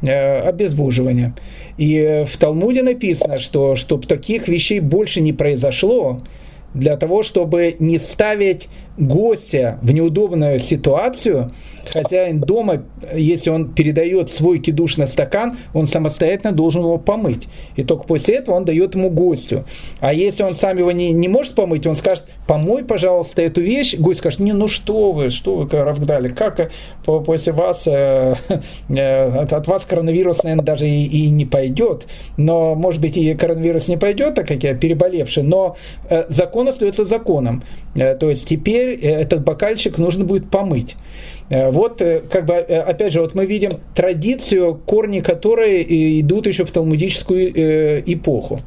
э, обезвоживание. И в Талмуде написано, что чтобы таких вещей больше не произошло, для того, чтобы не ставить гостя в неудобную ситуацию, хозяин дома, если он передает свой кидуш стакан, он самостоятельно должен его помыть. И только после этого он дает ему гостю. А если он сам его не, не может помыть, он скажет, помой, пожалуйста, эту вещь. Гость скажет, не, ну что вы, что вы, Равгдали, как э, после вас, э, э, от, от вас коронавирус, наверное, даже и, и не пойдет. Но, может быть, и коронавирус не пойдет, так как я переболевший, но э, закон остается законом. Э, то есть теперь э, этот бокальчик нужно будет помыть. Э, вот, как бы, опять же, вот мы видим традицию, корни которой идут еще в талмудическую эпоху.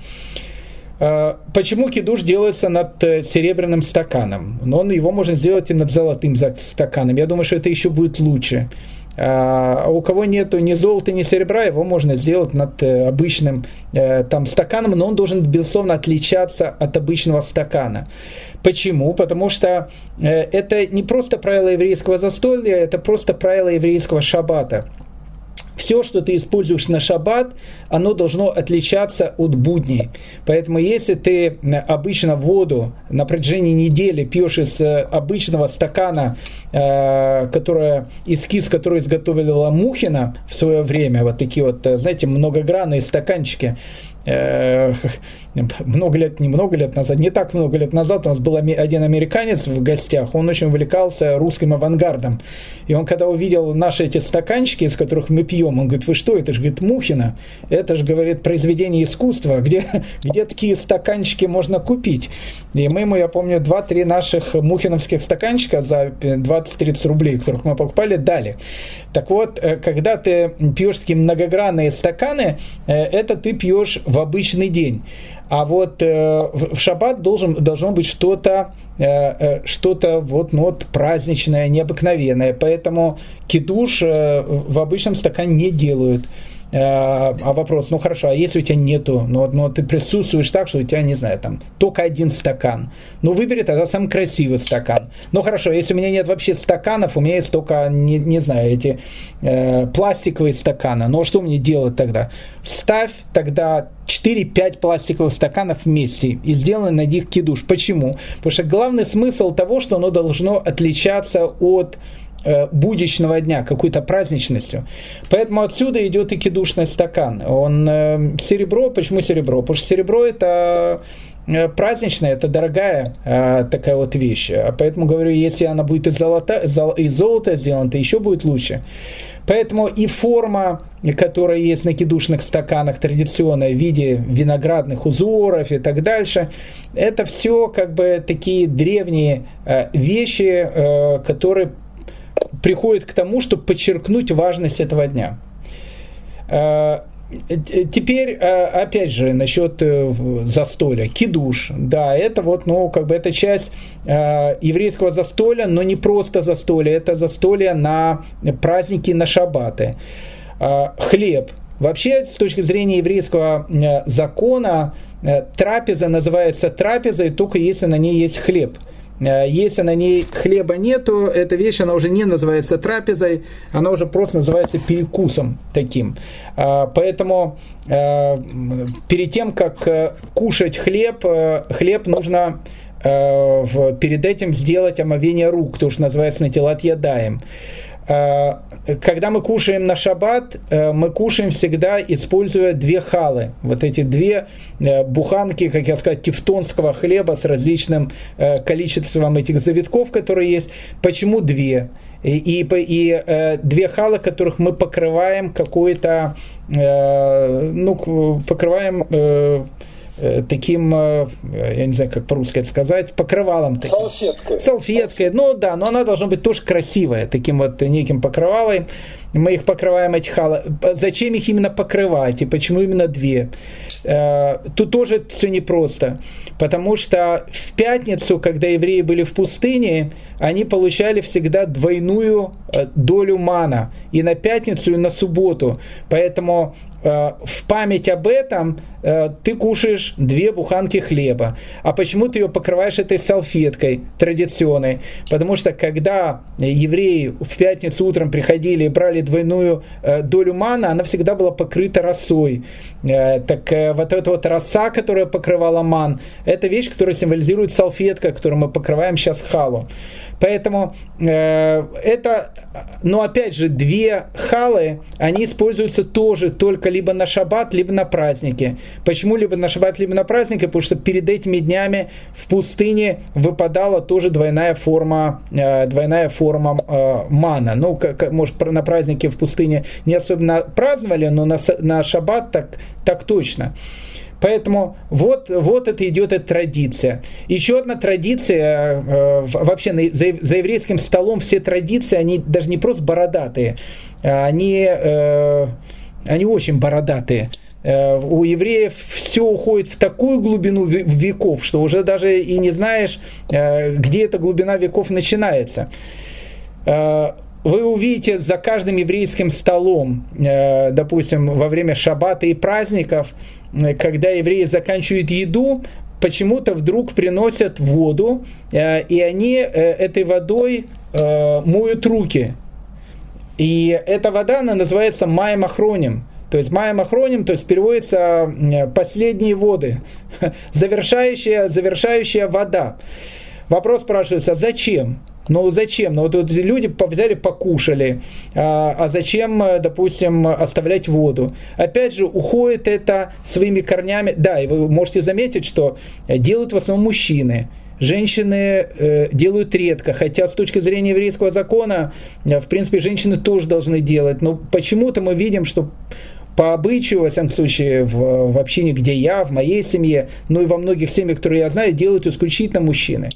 Почему кидуш делается над серебряным стаканом? Но он, его можно сделать и над золотым стаканом. Я думаю, что это еще будет лучше. А у кого нету ни золота, ни серебра, его можно сделать над э, обычным э, там, стаканом, но он должен, безусловно, отличаться от обычного стакана. Почему? Потому что э, это не просто правило еврейского застолья, это просто правило еврейского шаббата все, что ты используешь на шаббат, оно должно отличаться от будней. Поэтому если ты обычно воду на протяжении недели пьешь из э, обычного стакана, э, которая, эскиз, который изготовила Мухина в свое время, вот такие вот, э, знаете, многогранные стаканчики, э, много лет, не много лет назад, не так много лет назад у нас был один американец в гостях, он очень увлекался русским авангардом. И он когда увидел наши эти стаканчики, из которых мы пьем, он говорит, вы что, это же, говорит, Мухина, это же, говорит, произведение искусства, где, где такие стаканчики можно купить. И мы ему, я помню, 2-3 наших мухиновских стаканчика за 20-30 рублей, которых мы покупали, дали. Так вот, э, когда ты пьешь такие многогранные стаканы, э, это ты пьешь в обычный день. А вот э, в шаббат должен, должно быть что-то что-то вот, ну, вот праздничное, необыкновенное. Поэтому кидуш в обычном стакане не делают. Э, а вопрос, ну хорошо, а если у тебя нету, но, но ты присутствуешь так, что у тебя, не знаю, там только один стакан, ну выбери тогда самый красивый стакан. Ну хорошо, если у меня нет вообще стаканов, у меня есть только, не, не знаю, эти э, пластиковые стаканы, ну а что мне делать тогда? Вставь тогда 4-5 пластиковых стаканов вместе и сделай на них кидуш. Почему? Потому что главный смысл того, что оно должно отличаться от будничного дня, какой-то праздничностью. Поэтому отсюда идет и кидушный стакан. Он э, серебро, почему серебро? Потому что серебро это э, праздничная, это дорогая э, такая вот вещь. А поэтому говорю, если она будет из золота, из золота сделана, то еще будет лучше. Поэтому и форма, которая есть на кидушных стаканах, традиционная в виде виноградных узоров и так дальше, это все как бы такие древние э, вещи, э, которые приходит к тому, чтобы подчеркнуть важность этого дня. Э, теперь, э, опять же, насчет э, застолья. Кидуш, да, это вот, ну, как бы это часть еврейского застолья, но не просто застолье, это застолье на праздники, на шаббаты. Хлеб. Вообще, с точки зрения еврейского закона, трапеза называется трапезой только если на ней есть хлеб – если на ней хлеба нету, эта вещь, она уже не называется трапезой, она уже просто называется перекусом таким. Э, поэтому э, перед тем, как кушать хлеб, хлеб нужно перед этим сделать омовение рук, то, что называется на телат ядаем. Э, когда мы кушаем на шаббат, э, мы кушаем всегда, используя две халы. Вот эти две э, буханки, как я сказал, тевтонского хлеба с различным количеством этих завитков, которые есть. Почему две? И, и, и две халы, которых мы покрываем какой-то, э, ну, покрываем таким, э, я не знаю, как по-русски это сказать, покрывалом. Таким. Салфеткой. Салфеткой, ну да, но она должна быть тоже красивая, таким вот неким покрывалом. Мы их покрываем, эти халы. Зачем их именно покрывать и почему именно две? Э, тут тоже все непросто. Потому что в пятницу, когда евреи были в пустыне, они получали всегда двойную долю мана. И на пятницу, и на субботу. Поэтому Э, в память об этом э, ты кушаешь две буханки хлеба. А почему ты ее покрываешь этой салфеткой традиционной? Потому что когда евреи в пятницу утром приходили и брали двойную э, долю мана, она всегда была покрыта росой. Так вот эта вот роса, которая покрывала ман, это вещь, которая символизирует салфетка, которую мы покрываем сейчас халу. Поэтому э, это, но опять же, две халы, они используются тоже только либо на шаббат, либо на праздники. Почему либо на шаббат, либо на праздники? Потому что перед этими днями в пустыне выпадала тоже двойная форма, э, двойная форма э, мана. Ну, как, может, на празднике в пустыне не особенно праздновали, но на, на шаббат так, так точно. Поэтому вот, вот это идет эта традиция. Еще одна традиция, э, вообще за, еврейским столом все традиции, они даже не просто бородатые, они, э, они очень бородатые. Э, у евреев все уходит в такую глубину веков, что уже даже и не знаешь, где эта глубина веков начинается вы увидите за каждым еврейским столом, допустим, во время шаббата и праздников, Э, когда евреи заканчивают еду, почему-то вдруг приносят воду, э, и они э, этой водой моют руки. И эта вода, она называется маем охроним. То есть маем охроним, то есть переводится последние воды, завершающая, завершающая вода. Вопрос спрашивается, зачем? Ну зачем? Ну вот, вот люди взяли, покушали. А, а зачем, допустим, оставлять воду? Опять же, уходит это своими корнями. Да, и вы можете заметить, что делают в основном мужчины. Женщины э, делают редко, хотя с точки зрения еврейского закона, э, в принципе, женщины тоже должны делать. Но почему-то мы видим, что по обычаю, во всяком случае, в, в общине, где я, в моей семье, ну и во многих семьях, которые я знаю, делают исключительно мужчины.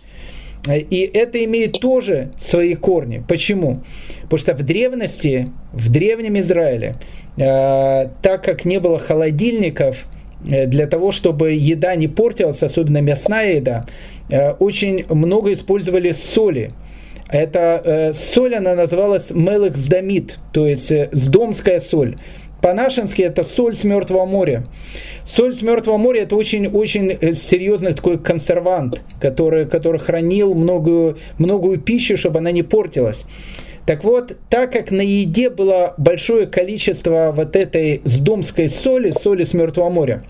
И это имеет тоже свои корни. Почему? Потому что в древности, в древнем Израиле, э, так как не было холодильников, э, для того, чтобы еда не портилась, особенно мясная еда, э, очень много использовали соли. Эта э, соль, она называлась мелых то есть э, сдомская соль. По-нашенски это соль с Мертвого моря. Соль с Мертвого моря это очень-очень э, серьезный такой консервант, который, который хранил многую, многую пищу, чтобы она не портилась. Так вот, так как на еде было большое количество вот этой сдомской соли, соли с Мертвого моря,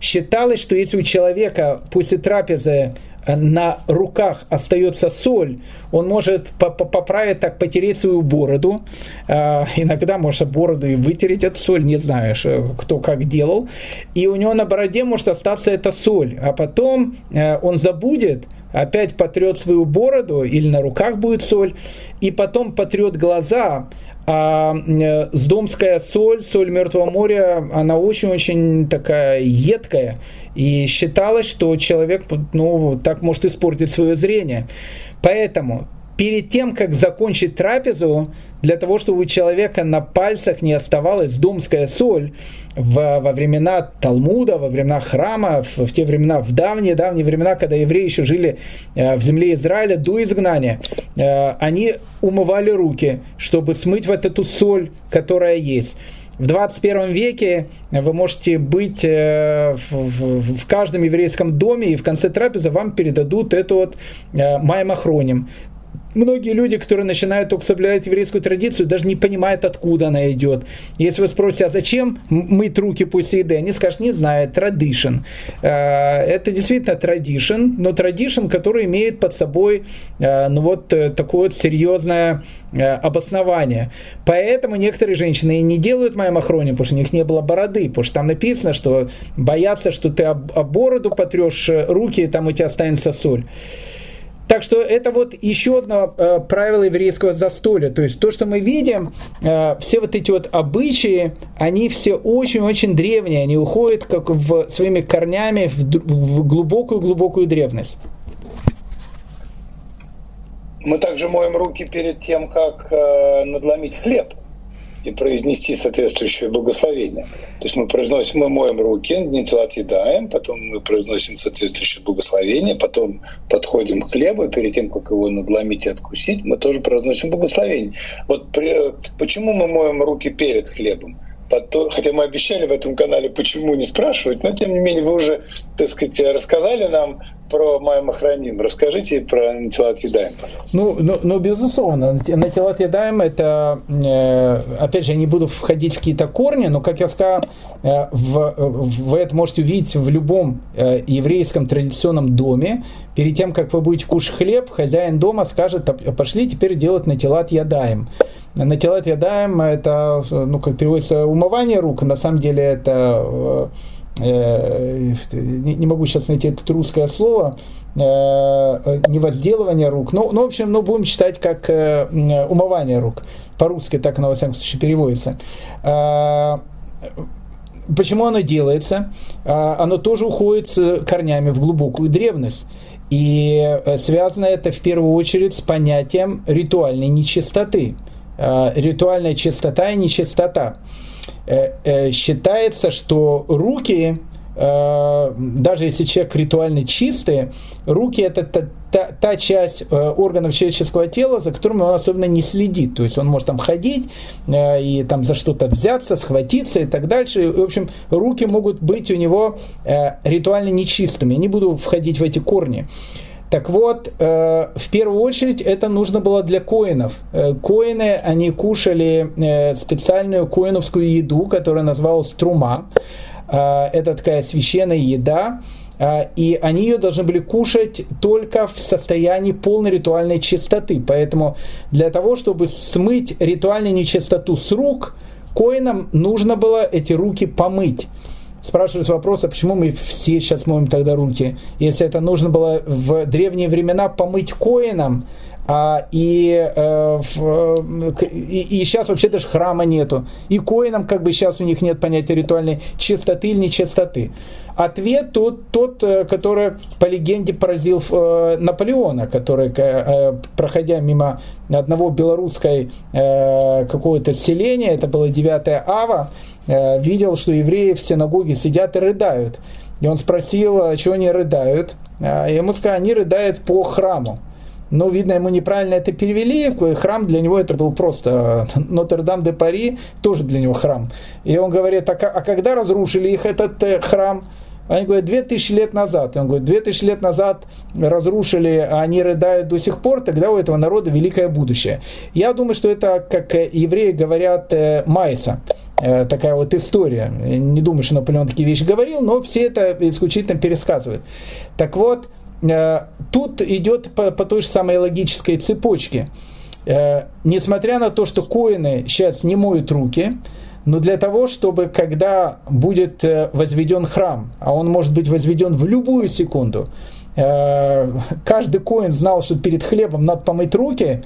считалось, что если у человека после трапезы на руках остается соль, он может поправить так, потереть свою бороду. А, иногда может бороду и вытереть эту соль, не знаешь, кто как делал. И у него на бороде может остаться эта соль. А потом э, он забудет, опять потрет свою бороду, или на руках будет соль, и потом потрет глаза, а э, сдомская соль, соль Мертвого моря, она очень-очень такая едкая. И считалось, что человек ну, так может испортить свое зрение. Поэтому перед тем, как закончить трапезу, для того, чтобы у человека на пальцах не оставалась домская соль, в, во времена Талмуда, во времена храма, в, в те времена, в давние-давние времена, когда евреи еще жили э, в земле Израиля до изгнания, э, они умывали руки, чтобы смыть вот эту соль, которая есть. В 21 веке вы можете быть э, в, каждом еврейском доме, и в конце трапезы вам передадут эту вот э, маймахроним многие люди, которые начинают только соблюдать еврейскую традицию, даже не понимают, откуда она идет. Если вы спросите, а зачем мыть руки после еды, они скажут, не знаю, традишн. Э, это действительно традишн, но традишн, который имеет под собой э, ну вот э, такое вот серьезное обоснование. Поэтому некоторые женщины и не делают маймахрони, потому что у них не было бороды, потому что там написано, что боятся, что ты об, об бороду потрешь руки, и там у тебя останется соль. Так что это вот еще одно э, правило еврейского застолья. То есть то, что мы видим, э, все вот эти вот обычаи, они все очень-очень древние, они уходят как в, своими корнями в глубокую-глубокую древность. Мы также моем руки перед тем, как э, надломить хлеб и произнести соответствующее благословение. То есть мы произносим, мы моем руки, не отъедаем, потом мы произносим соответствующее благословение, потом подходим к хлебу, перед тем, как его надломить и откусить, мы тоже произносим благословение. Вот при, почему мы моем руки перед хлебом? хотя мы обещали в этом канале, почему не спрашивать, но тем не менее вы уже, так сказать, рассказали нам про Маймахраним. Расскажите про Натилат Едаем, пожалуйста. Ну, ну, ну, безусловно, Натилат Едаем это, э, опять же, я не буду входить в какие-то корни, но, как я сказал, э, в, вы это можете увидеть в любом э, еврейском традиционном доме. Перед тем, как вы будете кушать хлеб, хозяин дома скажет, пошли теперь делать Натилат Ядаем. Натилат Ядаем это, ну, как переводится, умывание рук, на самом деле это не, не могу сейчас найти это русское слово, э, не возделывание рук, ну, ну, в общем, ну, будем считать как э, умывание рук. По-русски так оно, во всяком случае, переводится. Почему оно делается? Оно тоже уходит с корнями в глубокую древность. И связано это в первую очередь с понятием ритуальной нечистоты. Ритуальная чистота и нечистота. Э, э, считается, что руки, э, даже если человек ритуально чистый, руки это та, та, та часть органов человеческого тела, за которыми он особенно не следит. То есть он может там ходить и там за что-то взяться, схватиться и так дальше. В общем, руки могут быть у него ритуально нечистыми. Я не буду входить в эти корни. Так вот, э, в первую очередь это нужно было для коинов. Э, коины, они кушали э, специальную коиновскую еду, которая называлась трума. Это такая священная еда. и они ее должны были кушать только в состоянии полной ритуальной чистоты. Поэтому для того, чтобы смыть ритуальную нечистоту с рук, коинам нужно было эти руки помыть. Спрашивают вопрос, а почему мы все сейчас моем тогда руки? Если это нужно было в древние времена помыть коинам, а, и, э, и, и сейчас вообще даже храма нету. И коинам как бы сейчас у них нет понятия ритуальной чистоты или нечистоты. Ответ тот, тот э, который по легенде поразил э, Наполеона, который, э, проходя мимо одного белорусской э, какого-то селения, это было 9 ава, э, видел, что евреи в синагоге сидят и рыдают. И он спросил, чего они рыдают. Ему сказали, они рыдают по храму. Но, видно, ему неправильно это перевели. Храм для него это был просто Нотр-Дам-де-Пари, тоже для него храм. И он говорит, а, а когда разрушили их этот э, храм? Они говорят, 2000 лет назад. И он говорит, 2000 лет назад разрушили, а они рыдают до сих пор, тогда у этого народа великое будущее. Я думаю, что это, как евреи говорят, э, майса э, такая вот история. Не думаю, что Наполеон такие вещи говорил, но все это исключительно пересказывают. Так вот, Э, тут идет по, по той же самой логической цепочке. Э, несмотря на то, что коины сейчас не моют руки, но для того, чтобы когда будет э, возведен храм, а он может быть возведен в любую секунду, каждый коин знал, что перед хлебом надо помыть руки,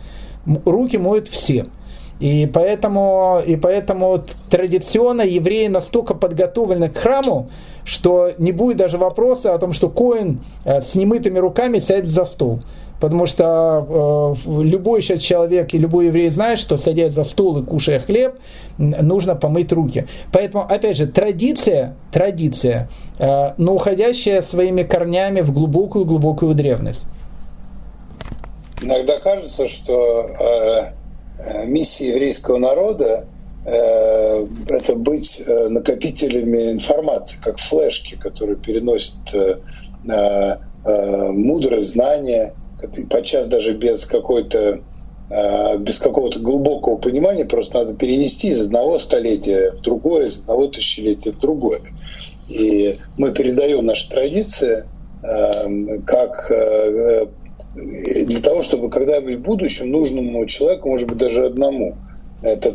руки моют все – и поэтому, и поэтому традиционно евреи настолько подготовлены к храму, что не будет даже вопроса о том, что Коин э, с немытыми руками сядет за стол. Потому что э, любой сейчас человек и любой еврей знает, что садясь за стол и кушая хлеб, нужно помыть руки. Поэтому, опять же, традиция, традиция, э, но уходящая своими корнями в глубокую-глубокую древность. Иногда кажется, что э, Э, миссия еврейского народа это быть э, накопителями информации, как флешки, которые переносят мудрость, знания, подчас даже без какой-то без какого-то глубокого понимания, просто надо перенести из одного столетия в другое, из одного тысячелетия в другое. И мы передаем наши традиции как для того, чтобы когда-нибудь в будущем нужному человеку, может быть, даже одному, это,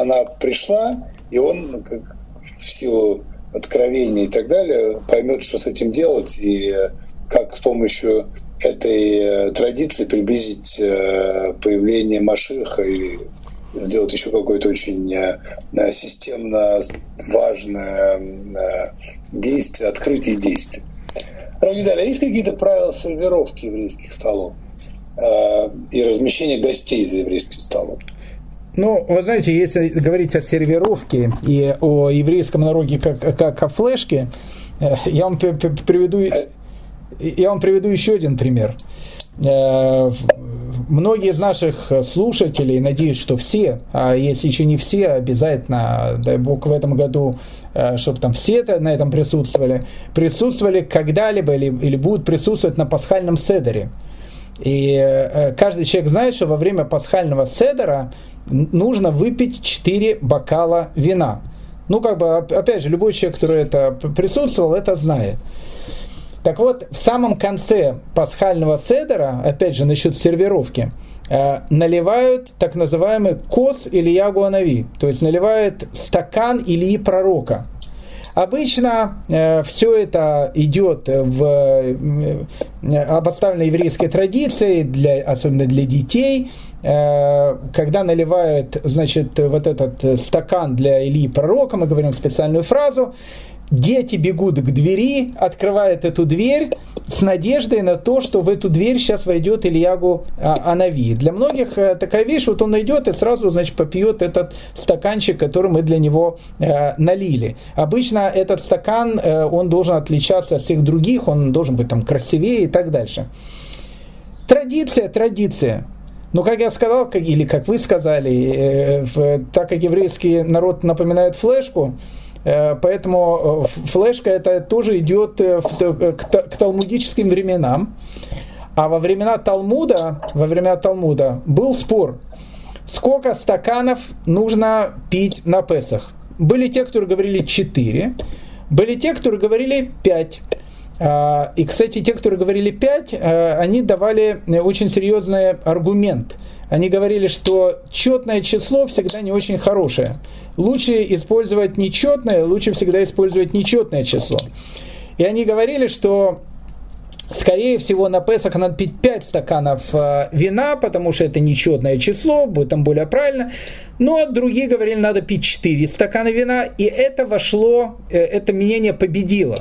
она пришла, и он как, в силу откровения и так далее поймет, что с этим делать, и как с помощью этой э, традиции приблизить э, появление Машиха и сделать еще какое-то очень э, системно важное действие, открытие действия. Равгидаля, а есть какие-то правила сервировки еврейских столов э, и размещения гостей за еврейским столом? Ну, вы знаете, если говорить о сервировке и о еврейском народе как, как о флешке, э, я вам приведу, я вам приведу еще один пример. Э, многие из наших слушателей, надеюсь, что все, а если еще не все, обязательно, дай бог, в этом году, э, чтобы там все это, на этом присутствовали, присутствовали когда-либо или, или будут присутствовать на пасхальном седере. И каждый человек знает, что во время пасхального седера нужно выпить 4 бокала вина. Ну, как бы, опять же, любой человек, который это присутствовал, это знает. Так вот, в самом конце пасхального седера, опять же, насчет сервировки, э, наливают так называемый кос или ягуанави, то есть наливают стакан Ильи пророка. Обычно э, все это идет в э, обоставленной еврейской традиции, для, особенно для детей, э, когда наливают значит, вот этот стакан для Ильи пророка, мы говорим специальную фразу, Дети бегут к двери, открывают эту дверь с надеждой на то, что в эту дверь сейчас войдет Ильягу а, Анави. Для многих э, такая вещь, вот он найдет и сразу, значит, попьет этот стаканчик, который мы для него э, налили. Обычно этот стакан, э, он должен отличаться от всех других, он должен быть там красивее и так дальше. Традиция, традиция. Но, как я сказал, или как вы сказали, так как еврейский народ напоминает флешку, поэтому э, флешка это тоже идет э, к талмудическим временам. А во времена Талмуда, во времена Талмуда был спор, сколько стаканов нужно пить на Песах. Были те, которые говорили 4, были те, которые говорили 5. А, и, кстати, те, которые говорили 5, а, они давали очень серьезный аргумент. Они говорили, что четное число всегда не очень хорошее. Лучше использовать нечетное, лучше всегда использовать нечетное число. И они говорили, что Скорее всего, на Песах надо пить 5 стаканов э, вина, потому что это нечетное число, будет там более правильно. Но другие говорили, надо пить 4 стакана вина, и это вошло, э, это мнение победило.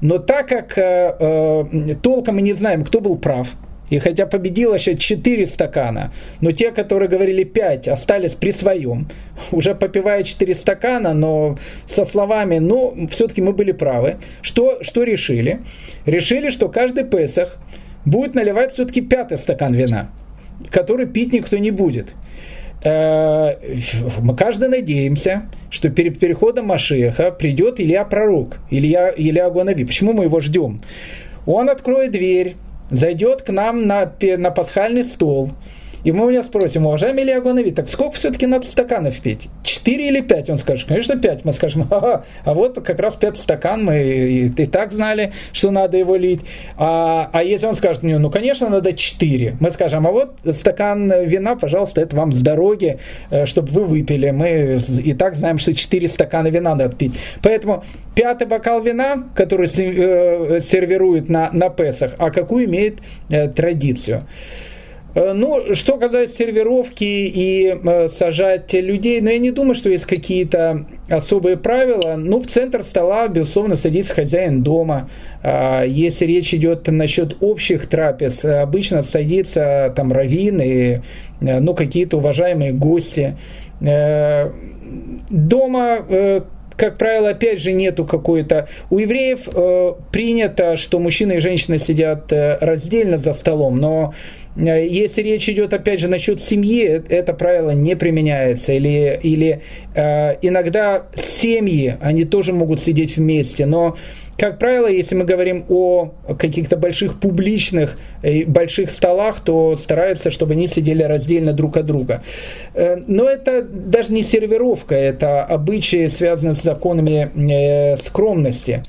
Но так как э, толком мы не знаем, кто был прав, и хотя победило сейчас 4 стакана, но те, которые говорили 5, остались при своем, уже попивая 4 стакана, но со словами, ну, все-таки мы были правы. Что, что решили? Решили, что каждый Песах будет наливать все-таки пятый стакан вина, который пить никто не будет. Э, мы каждый надеемся, что перед переходом Машеха придет Илья Пророк, Илья, Илья Гуанави. Почему мы его ждем? Он откроет дверь, зайдет к нам на, на пасхальный стол, и мы у него спросим, уважаемый Илья Гуанови, так сколько все-таки надо стаканов пить? Четыре или пять? Он скажет, конечно, пять. Мы скажем, ага, а вот как раз пять стакан, мы и, и так знали, что надо его лить. А, а если он скажет, ну, конечно, надо четыре. Мы скажем, а вот стакан вина, пожалуйста, это вам с дороги, э, чтобы вы выпили. Мы и так знаем, что четыре стакана вина надо пить. Поэтому пятый бокал вина, который э, сервируют на, на Песах, а какую имеет э, традицию. Э, ну, что касается сервировки и э, сажать людей, ну, я не думаю, что есть какие-то особые правила. Ну, в центр стола, безусловно, садится хозяин дома. А, если речь идет насчет общих трапез, обычно садится там раввин и, э, ну, какие-то уважаемые гости. Дома как правило, опять же, нету какой-то... У евреев принято, что мужчина и женщина сидят раздельно за столом, но если речь идет, опять же, насчет семьи, э, это правило не применяется. Или, или э, иногда семьи, они тоже могут сидеть вместе. Но, как правило, если мы говорим о каких-то больших публичных, э, больших столах, то стараются, чтобы они сидели раздельно друг от друга. Э, но это даже не сервировка, это обычаи, связанные с законами э, скромности.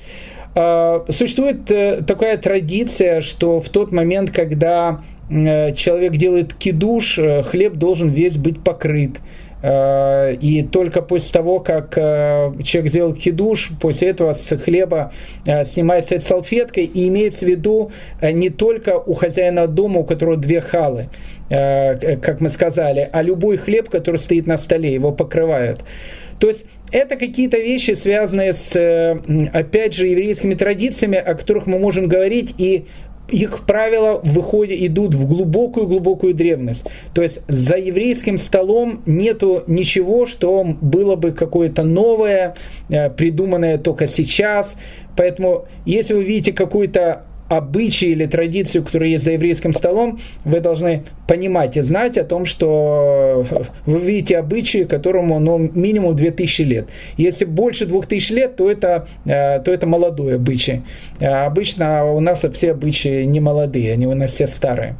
Э, существует такая традиция, что в тот момент, когда Э, человек делает кидуш, э, хлеб должен весь быть покрыт. Э, и только после того, как человек сделал кидуш, после этого с хлеба снимается эта салфетка, и имеется в виду не только у хозяина дома, у которого две халы, как мы сказали, а любой хлеб, который стоит на столе, его покрывают. То есть это какие-то вещи, связанные с, опять же, еврейскими традициями, о которых мы можем говорить, и их правила выходят, идут в глубокую-глубокую древность. То есть за еврейским столом нету ничего, что было бы какое-то новое, э, придуманное только сейчас. Поэтому если вы видите какую-то обычаи или традицию, которая есть за еврейским столом, вы должны понимать и знать о том, что вы видите обычаи, которому ну, минимум 2000 лет. Если больше 2000 лет, то это, э, то это молодой обычай. А обычно у нас все обычаи не молодые, они у нас все старые.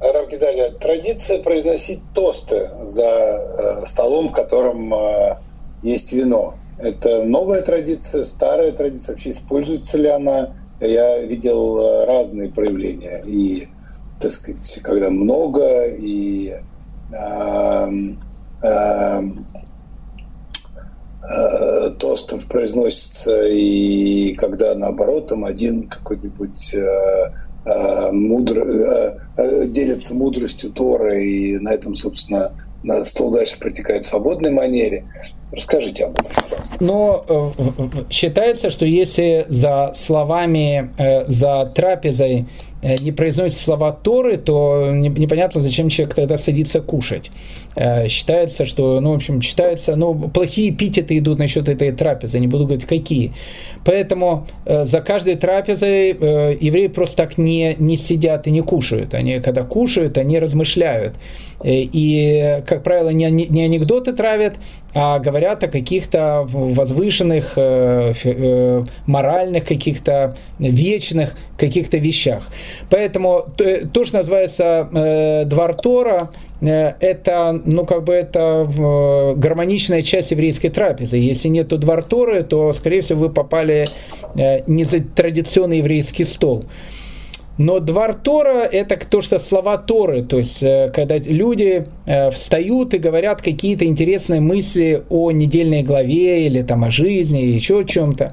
Равгидаля, традиция произносить тосты за э, столом, в котором э, есть вино. Это новая традиция, старая традиция, вообще используется ли она? Я видел э, разные проявления. И, так сказать, когда много, и э, э, э, тостов произносится, и когда наоборот там один какой-нибудь э, э, мудр, э, э, делится мудростью Тора, и на этом, собственно, стол дальше протекает в свободной манере. Расскажите об этом, пожалуйста. Но э, считается, что если за словами, э, за трапезой не произносит слова Торы, то непонятно, зачем человек тогда садится кушать. Э, считается, что, ну, в общем, считается, ну, плохие эпитеты идут насчет этой трапезы, не буду говорить, какие. Поэтому э, за каждой трапезой евреи просто так не, не сидят и не кушают. Они, когда кушают, они размышляют. И, как правило, не, не анекдоты травят, а говорят о каких-то возвышенных, э, э, моральных, каких-то вечных каких-то вещах. Поэтому то, что называется э, Двор Тора, это, ну, как бы это гармоничная часть еврейской трапезы. Если нету Двор Торы, то, скорее всего, вы попали не за традиционный еврейский стол. Но двор Тора – это то, что слова Торы, то есть э, когда люди э, встают и говорят какие-то интересные мысли о недельной главе или там о жизни, или еще о чем-то.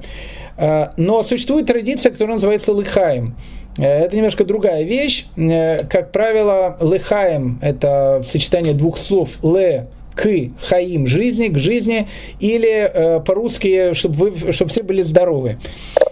Э, но существует традиция, которая называется лыхаем. Это немножко другая вещь. Как правило, лыхаем – это сочетание двух слов «ле», к хаим жизни, к жизни, или э, по-русски, чтобы, вы, чтобы все были здоровы.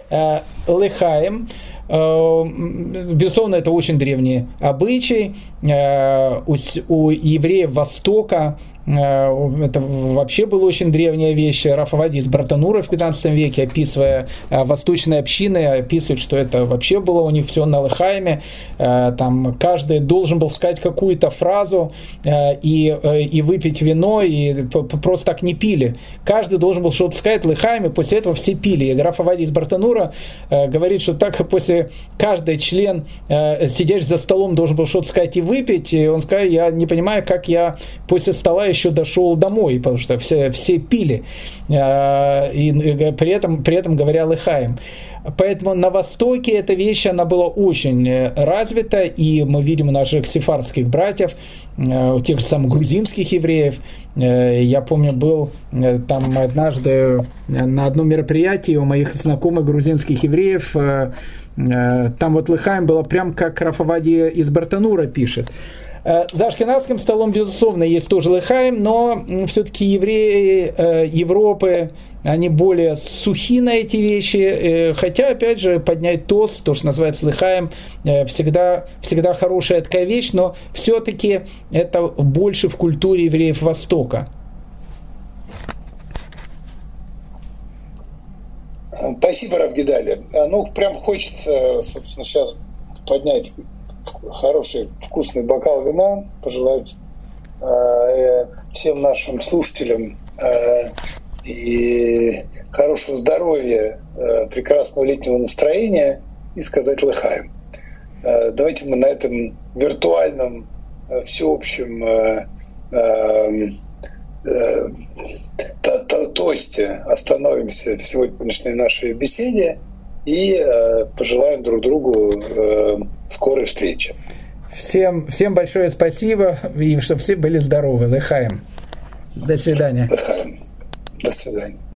Э, лыхаем безусловно, это очень древний обычай. Э, у евреев Востока Э, это вообще была очень древняя вещь. Рафавади из Братанура в 15 веке, описывая э, восточные общины, описывает, что это вообще было у них все на Лыхайме. Э, там каждый должен был сказать какую-то фразу и, и выпить вино, и просто так не пили. Каждый должен был что-то сказать Лыхайме, после этого все пили. И Рафавади из Братанура говорит, что так после каждый член, сидящий за столом, должен был что-то сказать и выпить. И он сказал, я не понимаю, как я после стола еще еще дошел домой, потому что все, все пили, а, и при этом, при этом говоря лыхаем. Поэтому на Востоке эта вещь, она была очень э, развита, и мы видим наших сефарских братьев, э, тех же самых грузинских евреев. Э, я помню, был там однажды на одном мероприятии у моих знакомых грузинских евреев, там вот Лыхаем было прям как Рафавади из Бартанура пишет. Э, за ашкенадским столом, безусловно, есть тоже лыхаем, но все-таки евреи э, Европы, они более сухи на эти вещи, э, хотя, опять же, поднять тост, то, что называется лыхаем, всегда, всегда хорошая такая вещь, но все-таки это больше в культуре евреев Востока. Спасибо, Равгидали. Ну, прям хочется, собственно, сейчас поднять хороший вкусный бокал вина, пожелать э, всем нашим слушателям э, и хорошего здоровья, э, прекрасного летнего настроения и сказать лыхаем. Э, давайте мы на этом виртуальном э, всеобщем э, э, э, тосте остановимся в сегодняшней нашей беседе и э, пожелаем друг другу э, скорой встречи. Всем, всем большое спасибо, и чтобы все были здоровы. Лыхаем. До свидания. Лыхаем. До свидания.